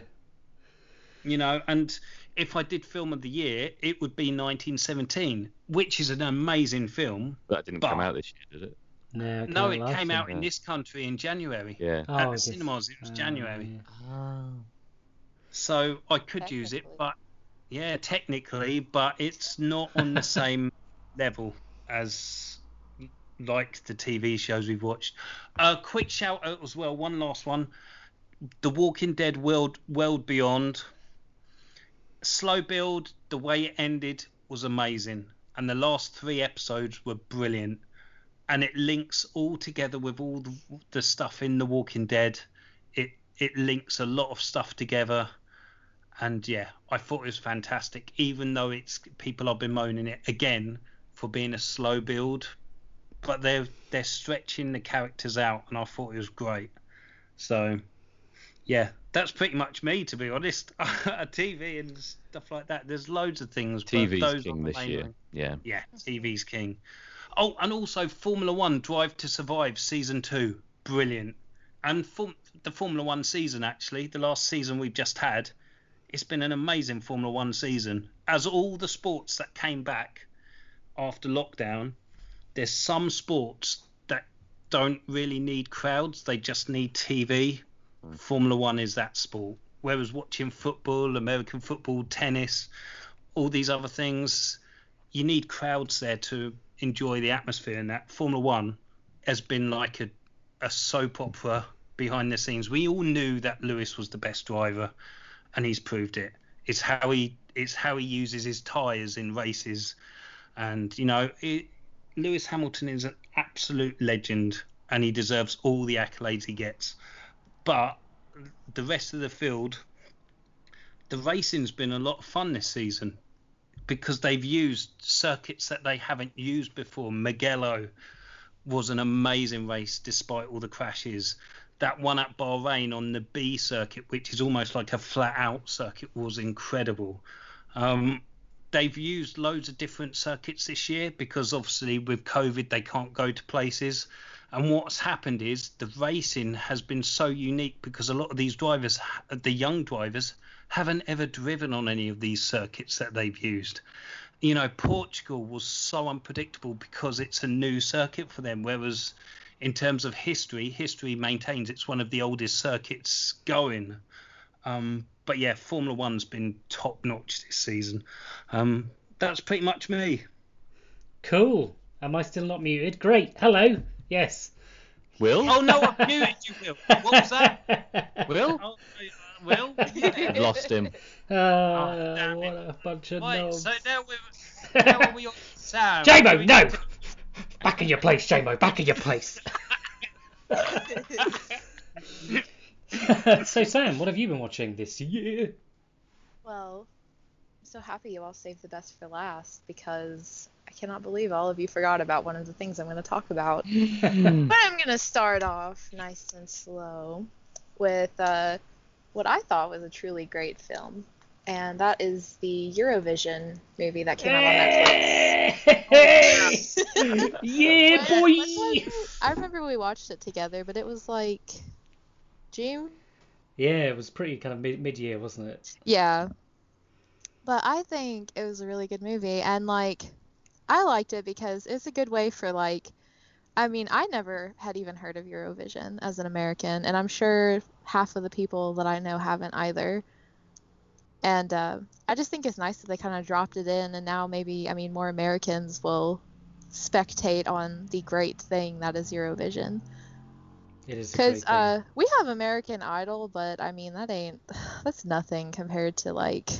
You know, and if I did film of the year, it would be 1917, which is an amazing film. That didn't come out this year, did it? No, No, it came year. out in this country in January. Yeah. Oh, At the guess- cinemas, it was oh, January. yeah. So I could use it, but yeah, technically, but it's not on the <laughs> same level as like the TV shows we've watched. A uh, quick shout out as well. One last one: The Walking Dead World World Beyond. Slow build. The way it ended was amazing, and the last three episodes were brilliant. And it links all together with all the, the stuff in The Walking Dead. It it links a lot of stuff together and yeah, I thought it was fantastic. Even though it's people are bemoaning it again for being a slow build, but they're they're stretching the characters out, and I thought it was great. So yeah, that's pretty much me to be honest. <laughs> a TV and stuff like that. There's loads of things. TV's king the this year. ones. Yeah. Yeah, TV's king. Oh, and also Formula One Drive to Survive season two, brilliant. And form, the Formula One season actually, the last season we've just had, it's been an amazing Formula One season. As all the sports that came back after lockdown, there's some sports that don't really need crowds; they just need TV. Formula One is that sport. Whereas watching football, American football, tennis, all these other things, you need crowds there to enjoy the atmosphere. And that Formula One has been like a, a soap opera behind the scenes. We all knew that Lewis was the best driver, and he's proved it. It's how he it's how he uses his tyres in races, and you know, it, Lewis Hamilton is an absolute legend, and he deserves all the accolades he gets. But the rest of the field, the racing's been a lot of fun this season because they've used circuits that they haven't used before. Mugello was an amazing race despite all the crashes. That one at Bahrain on the B circuit, which is almost like a flat out circuit, was incredible. Um, they've used loads of different circuits this year because obviously with COVID they can't go to places. And what's happened is the racing has been so unique because a lot of these drivers, the young drivers, haven't ever driven on any of these circuits that they've used. You know, Portugal was so unpredictable because it's a new circuit for them, whereas in terms of history, history maintains it's one of the oldest circuits going. Um, but yeah, Formula One's been top notch this season. Um, that's pretty much me. Cool. Am I still not muted? Great. Hello. Yes. Will? Oh no, I muted you, Will. What was that? <laughs> Will? Oh, uh, Will? <laughs> You lost him. Ah, damn what it. a bunch of Right, knobs. so now we're <laughs> now we on Sam. JMO, no! Back in your place, JMO. Back in your place. <laughs> so Sam, what have you been watching this year? Well, I'm so happy you all saved the best for last because I cannot believe all of you forgot about one of the things I'm going to talk about. But I'm going to start off nice and slow with uh, what I thought was a truly great film, and that is the Eurovision movie that came out on Netflix. <laughs> yeah, boy. when was it? I remember we watched it together, but it was like June. Yeah, it was pretty kind of mid mid-year, wasn't it? Yeah. But I think it was a really good movie and like I liked it because it's a good way for like I mean, I never had even heard of Eurovision as an American and I'm sure half of the people that I know haven't either. And uh, I just think it's nice that they kind of dropped it in and now maybe I mean more Americans will spectate on the great thing that is Eurovision. It is Because uh, we have American Idol, but I mean that ain't <sighs> that's nothing compared to like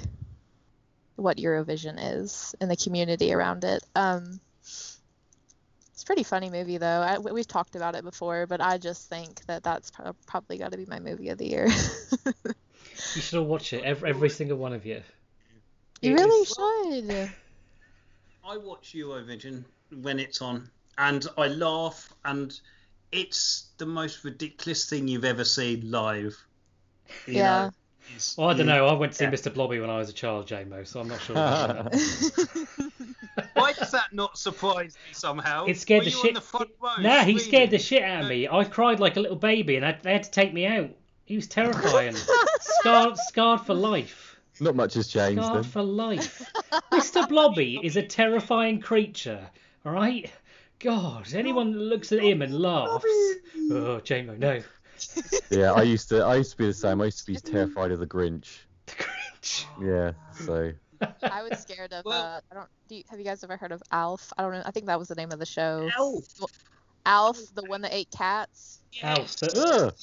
what Eurovision is and the community around it. Um, it's a pretty funny movie though. I, we- we've talked about it before, but I just think that that's pro- probably got to be my movie of the year. <laughs> You should all watch it, every, every single one of you. you It really is- should. I watch Eurovision when it's on, and I laugh, and it's the most ridiculous thing you've ever seen live. You Yeah. know? Well, I don't know. I went to see Yeah. Mr. Blobby when I was a child, JMO, so I'm not sure. <laughs> <laughs> Why does that not surprise me somehow? It scared Were the shit. The front row Nah, he scared the shit out of me. I cried like a little baby, and I, they had to take me out. He was terrifying. <laughs> scarred, scarred for life. Not much has changed Scarred then. for life. Mr. Blobby is a terrifying creature. All right. God, anyone that looks at him and laughs. Oh, JMO, no. Yeah, I used to I used to be the same. I used to be <laughs> terrified of the Grinch. The Grinch. Yeah, so I was scared of. Uh, I don't. Do you, have you guys ever heard of Alf? I don't know. I think that was the name of the show. Elf. Alf, the one that ate cats. Alf, the-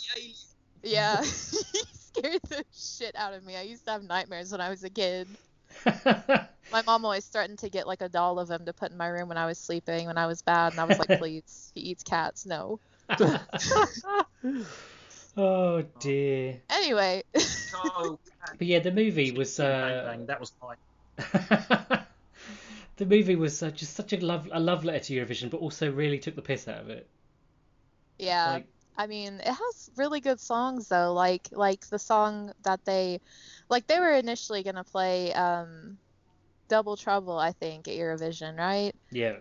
Yeah, <laughs> he scared the shit out of me. I used to have nightmares when I was a kid. My mom always threatened to get like a doll of him to put in my room when I was sleeping when I was bad, and I was like, <laughs> please, he eats cats. No. <laughs> oh dear. Anyway, <laughs> But yeah, the movie was. Uh, that was mine. the movie was uh, just such a love a love letter to Eurovision, but also really took the piss out of it. yeah. Like, I mean, it has really good songs though. Like like the song that they like they were initially gonna play um Double Trouble, I think, at Eurovision, right? yeah,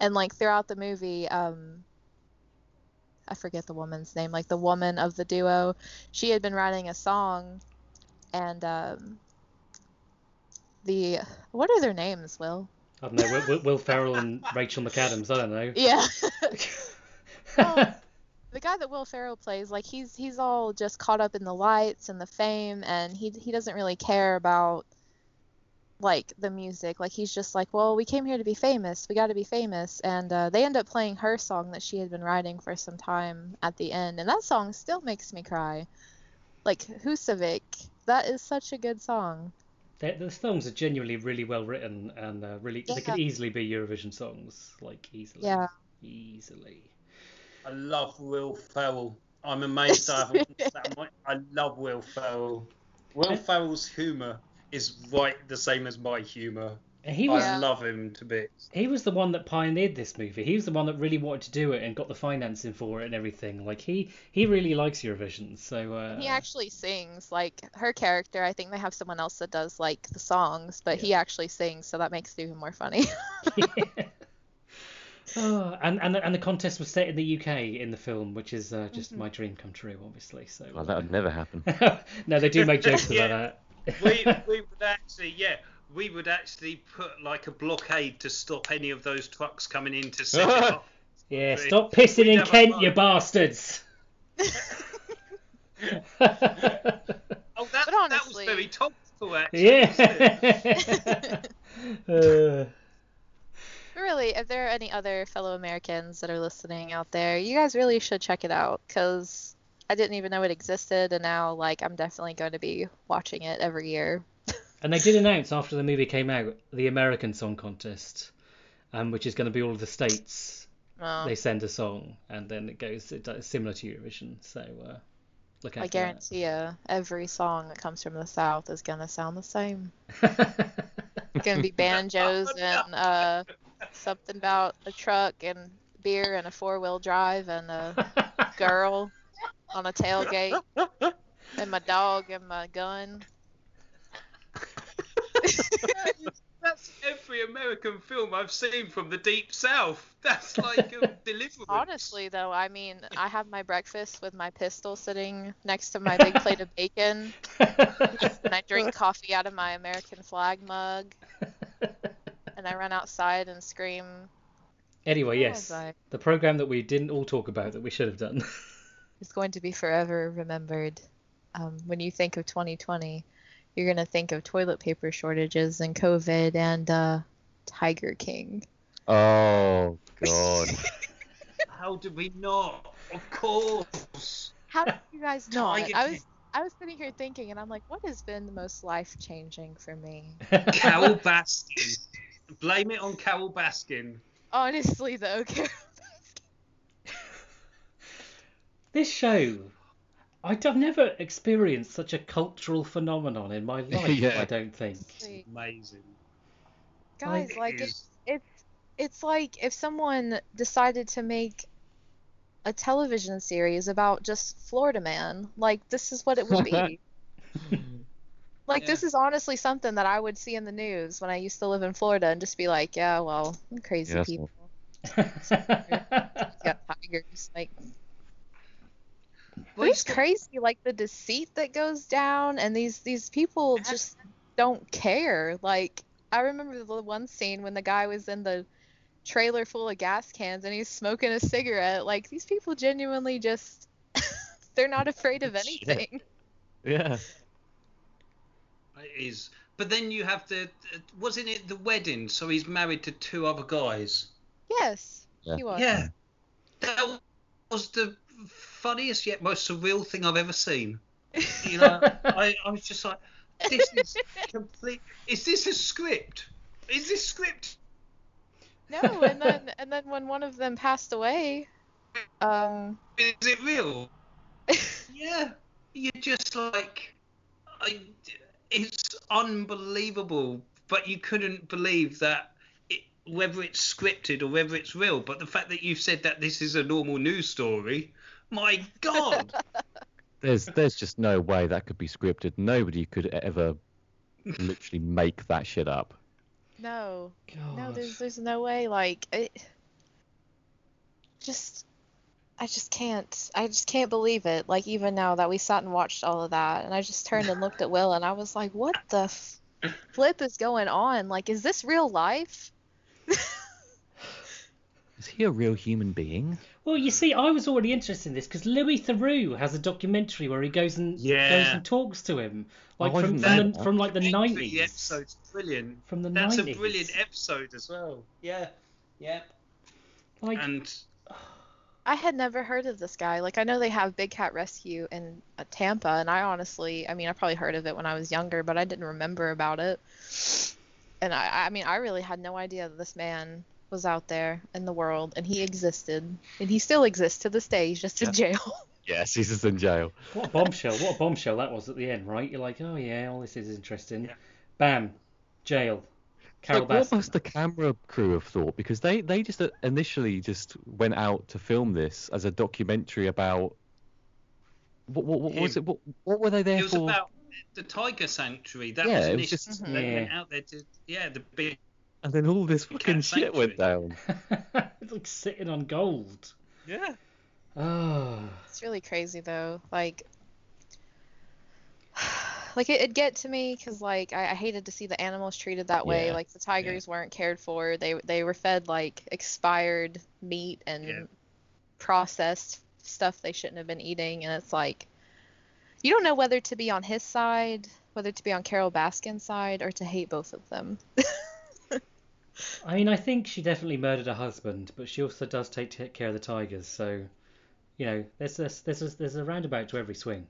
And like throughout the movie, um I forget the woman's name, like the woman of the duo, she had been writing a song and um the what are their names, Will? I don't know. Will, Will, Ferrell and <laughs> Rachel McAdams. I don't know. Yeah. Well, <laughs> the guy that Will Ferrell plays, like he's he's all just caught up in the lights and the fame, and he he doesn't really care about like the music. Like he's just like, well, we came here to be famous. We got to be famous, and uh, they end up playing her song that she had been writing for some time at the end, and that song still makes me cry. Like Husavik, that is such a good song. the, the songs are genuinely really well written and uh, really they could easily be Eurovision songs, like easily. Yeah. Easily. I love Will Ferrell. I'm amazed I haven't watched that much. I love Will Ferrell. Will Ferrell's humour is right the same as my humour. He was I love him to bits. he was the one that pioneered this movie. He was the one that really wanted to do it and got the financing for it and everything. Like he he really likes Eurovision. So uh, He actually sings. Like her character, I think they have someone else that does like the songs, but he actually sings, so that makes it even more funny. <laughs> <laughs> <laughs> Oh, and, and and the contest was set in the UK in the film, which is uh, just Mm-hmm. my dream come true, obviously. So well, that would never happen. <laughs> no, they do make jokes <laughs> Yeah. about that. We we <laughs> would actually yeah we would actually put like a blockade to stop any of those trucks coming in to set up. yeah, stop pissing we in Kent, you bastards. Oh, that, But that was very topical actually. wasn't yeah. It? But really, if there are any other fellow Americans that are listening out there, you guys really should check it out because I didn't even know it existed, and now like I'm definitely going to be watching it every year. <laughs> and they did announce after the movie came out the American Song Contest, um, which is going to be all of the states. Oh, They send a song, and then it goes it, does- similar to Eurovision. So uh, look out I for guarantee you, every song that comes from the South is gonna sound the same. It's <laughs> gonna be <laughs> banjos Oh, and uh, something about a truck and beer and a four wheel drive and a <laughs> girl on a tailgate and my dog and my gun. That's every American film I've seen from the deep south. That's like a <laughs> deliverance. Honestly, though, I mean, I have my breakfast with my pistol sitting next to my big plate of bacon, <laughs> and I drink coffee out of my American flag mug, and I run outside and scream. anyway, "Oh, yes, bye." the program that we didn't all talk about that we should have done. <laughs> It's going to be forever remembered. Um, when you think of 2020, you're going to think of toilet paper shortages and COVID and uh, Tiger King. Oh God. <laughs> How did we not? Of course. How did you guys not? Tiger I was I was sitting here thinking, and I'm like, what has been the most life changing for me? <laughs> Carole Baskin. Blame it on Carole Baskin. Honestly, though, <laughs> Carole this show, I'd, I've never experienced such a cultural phenomenon in my life. <laughs> Yeah. I don't think. Baskin, Amazing. guys, It like is- it's it's it's like if someone decided to make a television series about just Florida Man, like this is what it would be. <laughs> Like Yeah. this is honestly something that I would see in the news when I used to live in Florida and just be like, yeah, well, crazy Yeah, that's people. yeah, <laughs> got tigers. Like Well, it's it's- crazy, like the deceit that goes down, and these these people just don't care. Like I remember the one scene when the guy was in the trailer full of gas cans and he's smoking a cigarette. Like these people genuinely just <laughs> they're not afraid of Shit. anything. Yeah. It is. But then you have the. Wasn't it the wedding? So he's married to two other guys. Yes, Yeah. he was. Yeah. That was the funniest yet most surreal thing I've ever seen. You know, <laughs> I, I was just like, this is complete. Is this a script? Is this script? No, and then and then when one of them passed away, um, Is it real? <laughs> Yeah. You're just like, I, it's unbelievable. But you couldn't believe that, it, whether it's scripted or whether it's real. But the fact that you've said that this is a normal news story, my God. <laughs> There's there's just no way that could be scripted. Nobody could ever literally <laughs> make that shit up. no, no, there's there's no way. Like it, just I just can't. I just can't believe it. Like even now that we sat and watched all of that, and I just turned and looked at Will, and I was like, "What the f- flip is going on? Like, is this real life?" <laughs> Is he a real human being? Well, you see, I was already interested in this because Louis Theroux has a documentary where he goes and Yeah. goes and talks to him, like oh, I from from, the, from like the The nineties. episode's brilliant. From the That's 90s. a brilliant episode as well. Yeah. Yeah. Like, And I had never heard of this guy. Like I know they have Big Cat Rescue in uh, Tampa, and I honestly, I mean, I probably heard of it when I was younger, but I didn't remember about it. And I, I mean, I really had no idea that this man was out there in the world, and he existed, and he still exists to this day. He's just in jail. <laughs> Yes, he's just in jail. what a bombshell! What a bombshell that was at the end, right? You're like, oh yeah, all this is interesting. Yeah. Bam, jail. Carole Like, what must the camera crew have thought? Because they, they just uh, initially just went out to film this as a documentary about. What, what, what was it? What, what were they there it was for? about the tiger sanctuary. That Yeah, was, it was initially- just- they went out there to yeah the big And then all this fucking shit went down. <laughs> it's like sitting on gold. Yeah. Oh. It's really crazy though. Like, like it, it'd get to me because like I, I hated to see the animals treated that way. Yeah, Like the tigers weren't cared for. They they were fed like expired meat and Yeah. processed stuff they shouldn't have been eating. And it's like, you don't know whether to be on his side, whether to be on Carole Baskin's side, or to hate both of them. <laughs> I mean, I think she definitely murdered her husband, but she also does take care of the tigers. So, you know, there's a, there's a, there's a roundabout to every swing.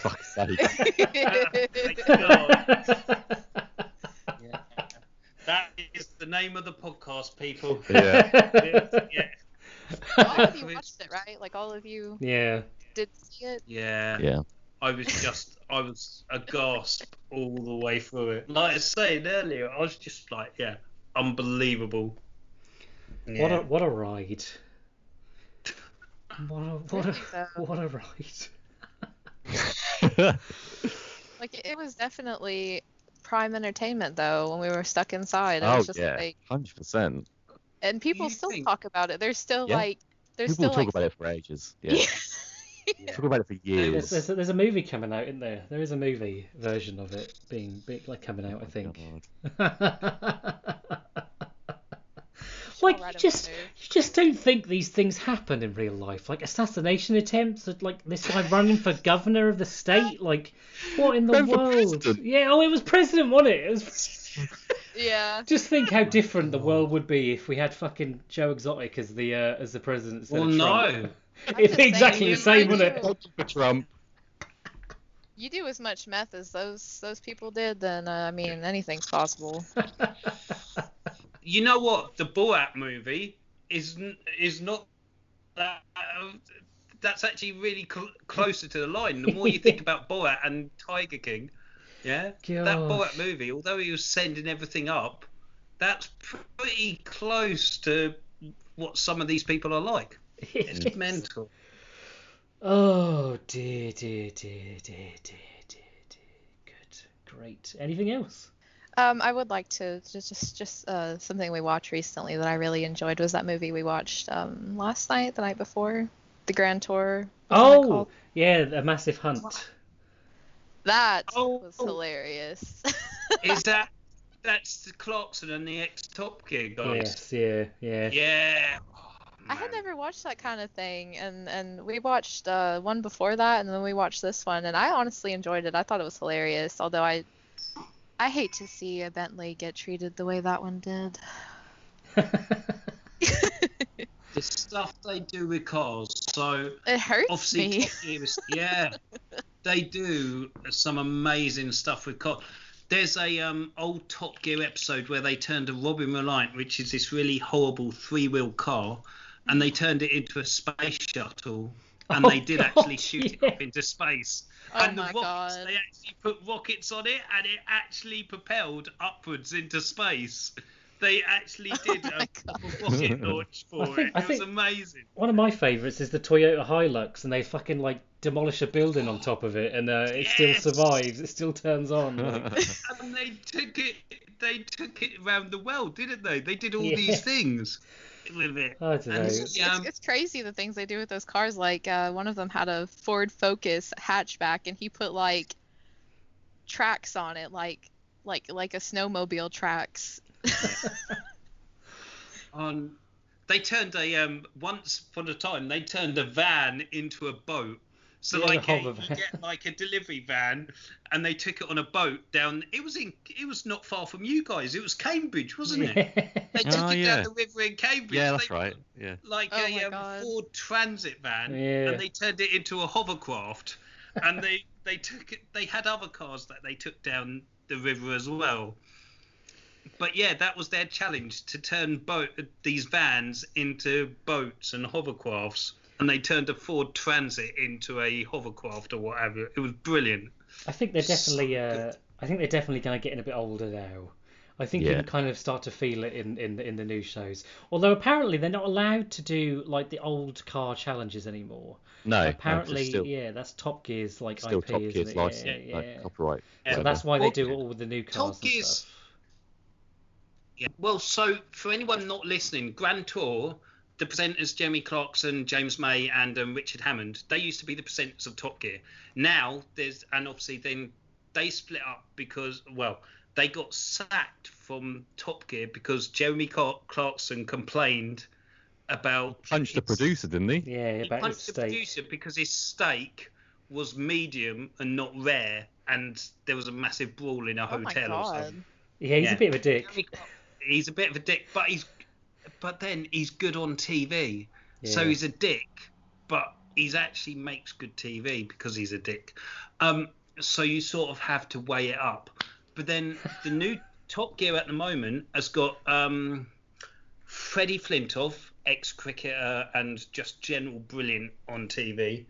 Fuck's sake. <laughs> Thank God. That is the name of the podcast, people. <laughs> Yeah. yeah. all of you watched it, right? Like all of you yeah. did see it. Yeah. Yeah. I was just, I was aghast all the way through it. Like I said earlier, I was just like, yeah, unbelievable. Yeah. What a what a ride. What a what a though. what a ride. <laughs> Like it was definitely prime entertainment though when we were stuck inside. It was oh just yeah, like hundred percent. and people still think- talk about it. There's still Yeah. like there's People still talk like about it for ages. <laughs> Yeah. Yeah. Talk about it for years. there's, a, there's a movie coming out, isn't there? There is a movie version of it being, being like coming out, I oh, think. God. <laughs> like you just you just don't think these things happen in real life like assassination attempts at, like this guy running for governor of the state like what in the Ran world yeah oh it was president wasn't it, it was... <laughs> Yeah. just think how different the world would be if we had fucking joe exotic as the uh, as the president Well, no. <laughs> I'm It'd be just exactly the same you wouldn't it do- for Trump. You do as much meth as those those people did, then uh, I mean anything's possible. <laughs> You know what? The Borat movie is is not that. that's actually really cl- closer to the line. The more you think <laughs> about Borat and Tiger King, yeah, that Gosh. Borat movie, although he was sending everything up, that's pretty close to what some of these people are like. It's mental. oh dear dear dear dear dear dear dear Good, Great. Anything else? Um, I would like to just just just uh, something we watched recently that I really enjoyed was that movie we watched um, last night, the night before, the Grand Tour. Oh, yeah, a massive hunt. that Oh. was hilarious. <laughs> Is that that's the Clarkson and the ex Top Gear guys? Yes, yeah, yeah. Yeah. Oh, I had never watched that kind of thing, and and we watched uh, one before that, and then we watched this one, and I honestly enjoyed it. I thought it was hilarious, although I I hate to see a Bentley get treated the way that one did. <laughs> the stuff they do with cars. So It hurts obviously, me. Top Gear yeah, they do some amazing stuff with cars. There's a um, old Top Gear episode where they turned a Robin Reliant, which is this really horrible three-wheel car, and they turned it into a space shuttle, and Oh, they did God, <laughs> actually shoot yeah. it up into space. Oh and the my rockets, God. they actually put rockets on it, and it actually propelled upwards into space. They actually <laughs> did Oh my a rocket <laughs> launch for think- it. I It was amazing. One of my favourites is the Toyota Hilux, and they fucking like demolish a building on top of it, and uh, it still survives. It still turns on. like- and they took it they took it around the world didn't they they did all Yeah. these things <laughs> with it I don't know. And It's, Yeah. it's, it's crazy the things they do with those cars. Like uh, one of them had a Ford Focus hatchback, and he put like tracks on it, like like like a snowmobile tracks. <laughs> on they turned a um once upon a time they turned a van into a boat so Yeah, like <laughs> a, you get like a delivery van and they took it on a boat down it was in it was not far from you guys it was cambridge wasn't it they took Oh, it yeah. down the river in cambridge yeah, that's They- right. Yeah. like Oh a my um, Ford Transit van, Yeah. and they turned it into a hovercraft, and they <laughs> they took it. They had other cars that they took down the river as well. But yeah, that was their challenge to turn boat these vans into boats and hovercrafts, and they turned a Ford Transit into a hovercraft or whatever. It was brilliant. I think they're So definitely. Uh. I think they're definitely going to getting a bit older now. I think you can kind of start to feel it in, in in the new shows. Although apparently they're not allowed to do like the old car challenges anymore. No, no, 'cause it's apparently, still, yeah, that's Top Gear's like still IP, Top isn't Gear's it? license, Yeah, yeah. like copyright. Yeah. So that's why they do it all with the new cars Top and Gear's stuff. Yeah. Well, so for anyone not listening, Grand Tour, the presenters Jeremy Clarkson, James May, and um, Richard Hammond, they used to be the presenters of Top Gear. Now there's and obviously then they split up because well they got sacked from Top Gear because Jeremy Clarkson complained about Punched the producer, didn't he? Yeah, He about his punched the steak. producer because his steak was medium and not rare, and there was a massive brawl in a Oh my hotel or something. Yeah, he's Yeah. a bit of a dick. He's a bit of a dick, but he's but then he's good on TV. So he's a dick, but he's actually makes good TV because he's a dick. Um, so you sort of have to weigh it up. But then the <laughs> new Top Gear at the moment has got um, Freddie Flintoff, ex-cricketer and just general brilliant on TV.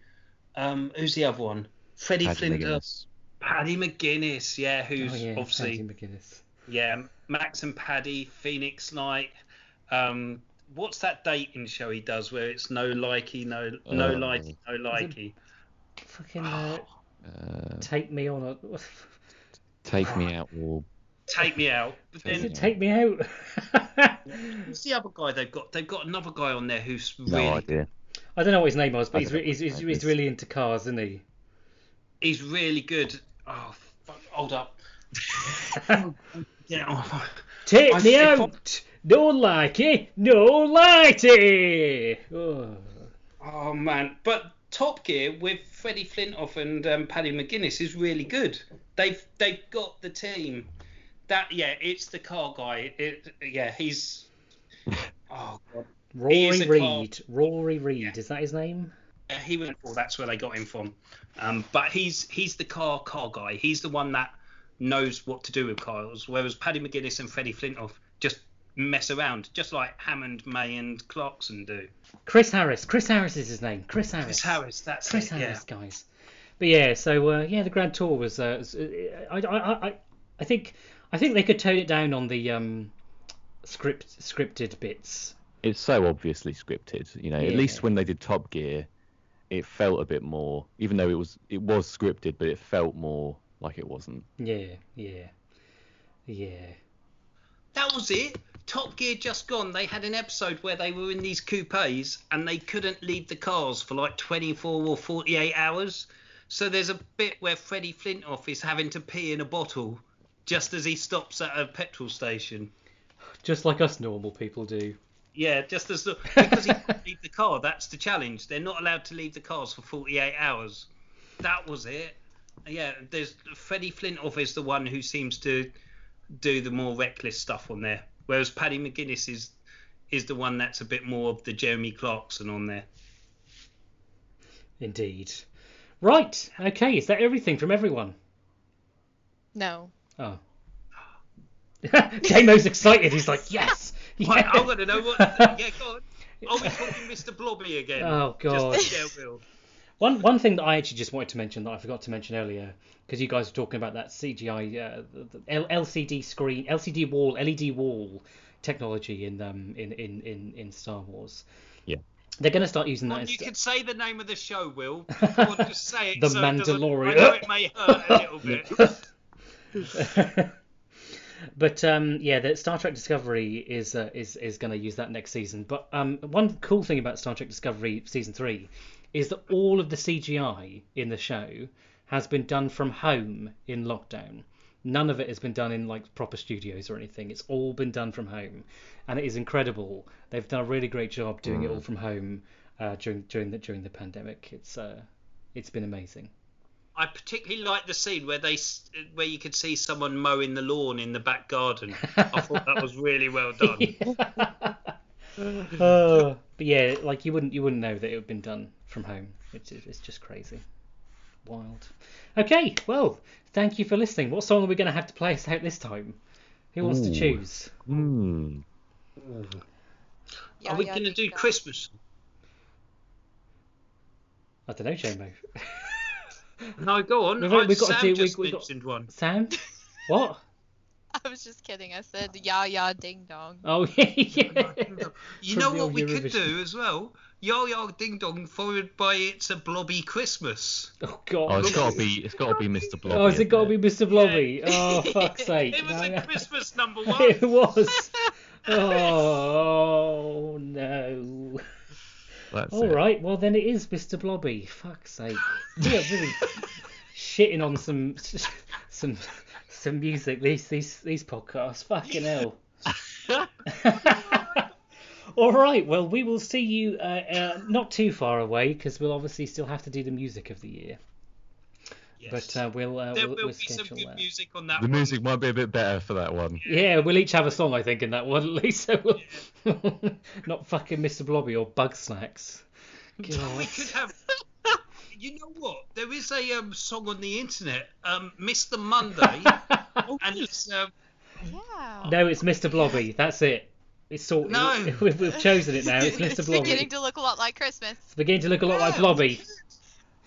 Um, who's the other one? Freddie Paddy Flintoff, McGuinness. Paddy McGuinness, yeah, who's oh yeah, obviously Paddy McGuinness. yeah, Max and Paddy, Phoenix Night. Um, what's that dating show he does where it's no likey, no no Uh, likey, no likey? Fucking uh, <sighs> Uh, take me on a. <laughs> take me out, or Take me out. But Is then it take me out? <laughs> who's the other guy they've got? They've got another guy on there who's no really idea. I don't know what his name was, but he's, re- he's, he's, he's really into cars, isn't he? he's really good. Oh fuck! Hold up. <laughs> Yeah. oh, Take I- me if I- out! No likey, no lighty! Oh. Oh man, but Top Gear with Freddie Flintoff and um, Paddy McGuinness is really good. They've they've got the team. That yeah, it's the car guy. It yeah, he's. <laughs> Oh god, Rory Reid. car- Rory Reid Yeah. is that his name? Yeah, he went. Well, that's where they got him from. Um, but he's he's the car car guy. He's the one that knows what to do with cars. Whereas Paddy McGuinness and Freddie Flintoff just mess around, just like Hammond, May, and Clarkson do. Chris Harris. Chris Harris is his name. Chris Harris. Chris Harris, that's Chris it. Yeah. Harris, guys. But yeah, so uh, yeah, the Grand Tour was. Uh, was- uh, I, I, I, I think I think they could tone it down on the um, script scripted bits. It's so obviously scripted. You know, at least when they did Top Gear, it felt a bit more. Even though it was it was scripted, but it felt more like it wasn't. Yeah, yeah, yeah. That was it. Top Gear just gone. They had an episode where they were in these coupes and they couldn't leave the cars for like 24 or 48 hours. So there's a bit where Freddie Flintoff is having to pee in a bottle just as he stops at a petrol station. Just like us normal people do. Yeah, just as the, <laughs> because he can't leave the car. That's the challenge. They're not allowed to leave the cars for 48 hours. That was it. Yeah, there's Freddie Flintoff is the one who seems to do the more reckless stuff on there, whereas Paddy McGuinness is is the one that's a bit more of the Jeremy Clarkson on there. Indeed. Right. Okay. Is that everything from everyone? No. Oh. <laughs> Damo's excited. He's like, yes. <laughs> Right, yeah. I'm gonna know what. Yeah, go on. <laughs> Are we talking Mr. Blobby again? Oh god. Just, yeah, Will. One one thing that I actually just wanted to mention that I forgot to mention earlier because you guys were talking about that CGI uh, the, the L- LCD screen, LCD wall, LED wall technology in um in in in, in Star Wars. Yeah. They're going to start using that. Well, in you st- could say the name of the show, Will. If you want to say it. The so it Mandalorian. I know it may hurt a little bit. <laughs> <laughs> but um, yeah, the Star Trek Discovery is uh, is is going to use that next season. But um, one cool thing about Star Trek Discovery season three is that all of the CGI in the show has been done from home in lockdown. None of it has been done in like proper studios or anything. It's all been done from home, and it is incredible. They've done a really great job doing it all from home uh, during during the during the pandemic. It's uh, it's been amazing. I particularly like the scene where they where you could see someone mowing the lawn in the back garden. I thought that was really well done. <laughs> <laughs> Uh, but yeah, like you wouldn't you wouldn't know that it had been done from home. It's it's just crazy, wild. Okay, well, thank you for listening. What song are we going to have to play us out this time? Who wants to Ooh. choose? Hmm. Yeah, Are we yeah, going to do think, uh, Christmas? I don't know, Jamo. <laughs> No, go on. We've- we've got to do- just we've got- one. Sam? <laughs> What? I was just kidding. I said Ja Ja Ding Dong. Oh yeah, <laughs> yeah. You know what we could do as well? Yo Yo Ding Dong followed by It's a Blobby Christmas. Oh god. Oh, it's got to be it's got to be Mr. Blobby. Oh, has it isn't got to be Mr. Blobby? Oh, fuck's <laughs> sake. It was No, a no. Christmas number <laughs> one. It was. <laughs> Oh no. That's All it. right, well then it is Mr. Blobby. Fuck's sake. We are really shitting on some some some music. These these these podcasts. Fucking hell. All right. Well, we will see you uh, uh, not too far away because we'll obviously still have to do the music of the year. Yes. But uh, we'll uh, there we'll, will we'll be some good that. music on that The one. music might be a bit better for that one. Yeah, we'll each have a song, I think, in that one at least. So we'll... <laughs> not fucking Mr. Blobby or Bug Snacks. We could have. You know what? There is a um, song on the internet, um, Mr. Monday, <laughs> and it's um, Yeah. No, it's Mr. Blobby. That's it. It's sort. No. <laughs> We've, we've chosen it now. It's Mr. <laughs> Blobby. It's beginning to look a lot like Christmas. It's beginning to look a lot like Blobby.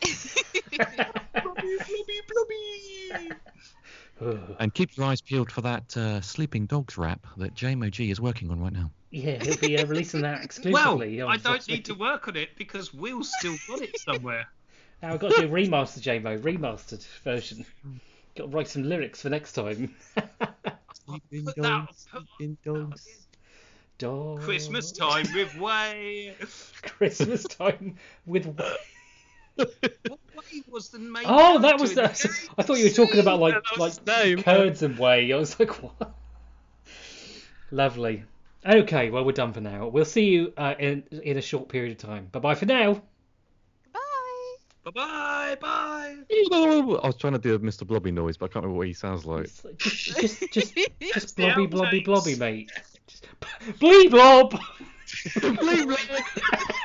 Blobby, Blobby, Blobby. And keep your eyes peeled for that uh, Sleeping Dogs rap that JMOG is working on right now. yeah, he'll be uh, releasing that Well, exclusively. on I don't need to work on it because Will's still got it somewhere. <laughs> Now I've got to do a remaster, JMO, remastered version. Got to write some lyrics for next time. Sleeping dogs, sleeping dogs. Dog. <laughs> Christmas time with Wei. Christmas time with. What Wei was the main? Oh, that was character the. <laughs> I thought you were talking about like <laughs> like name. curds and whey. I was like, what? Lovely. Okay, well we're done for now. We'll see you uh, in in a short period of time. Bye bye for now. Bye. Bye bye bye. I was trying to do a Mr. Blobby noise, but I can't remember what he sounds like. Just just just just blobby blobby blobby mate. Just, blee <laughs> blob. Bleep, bleep.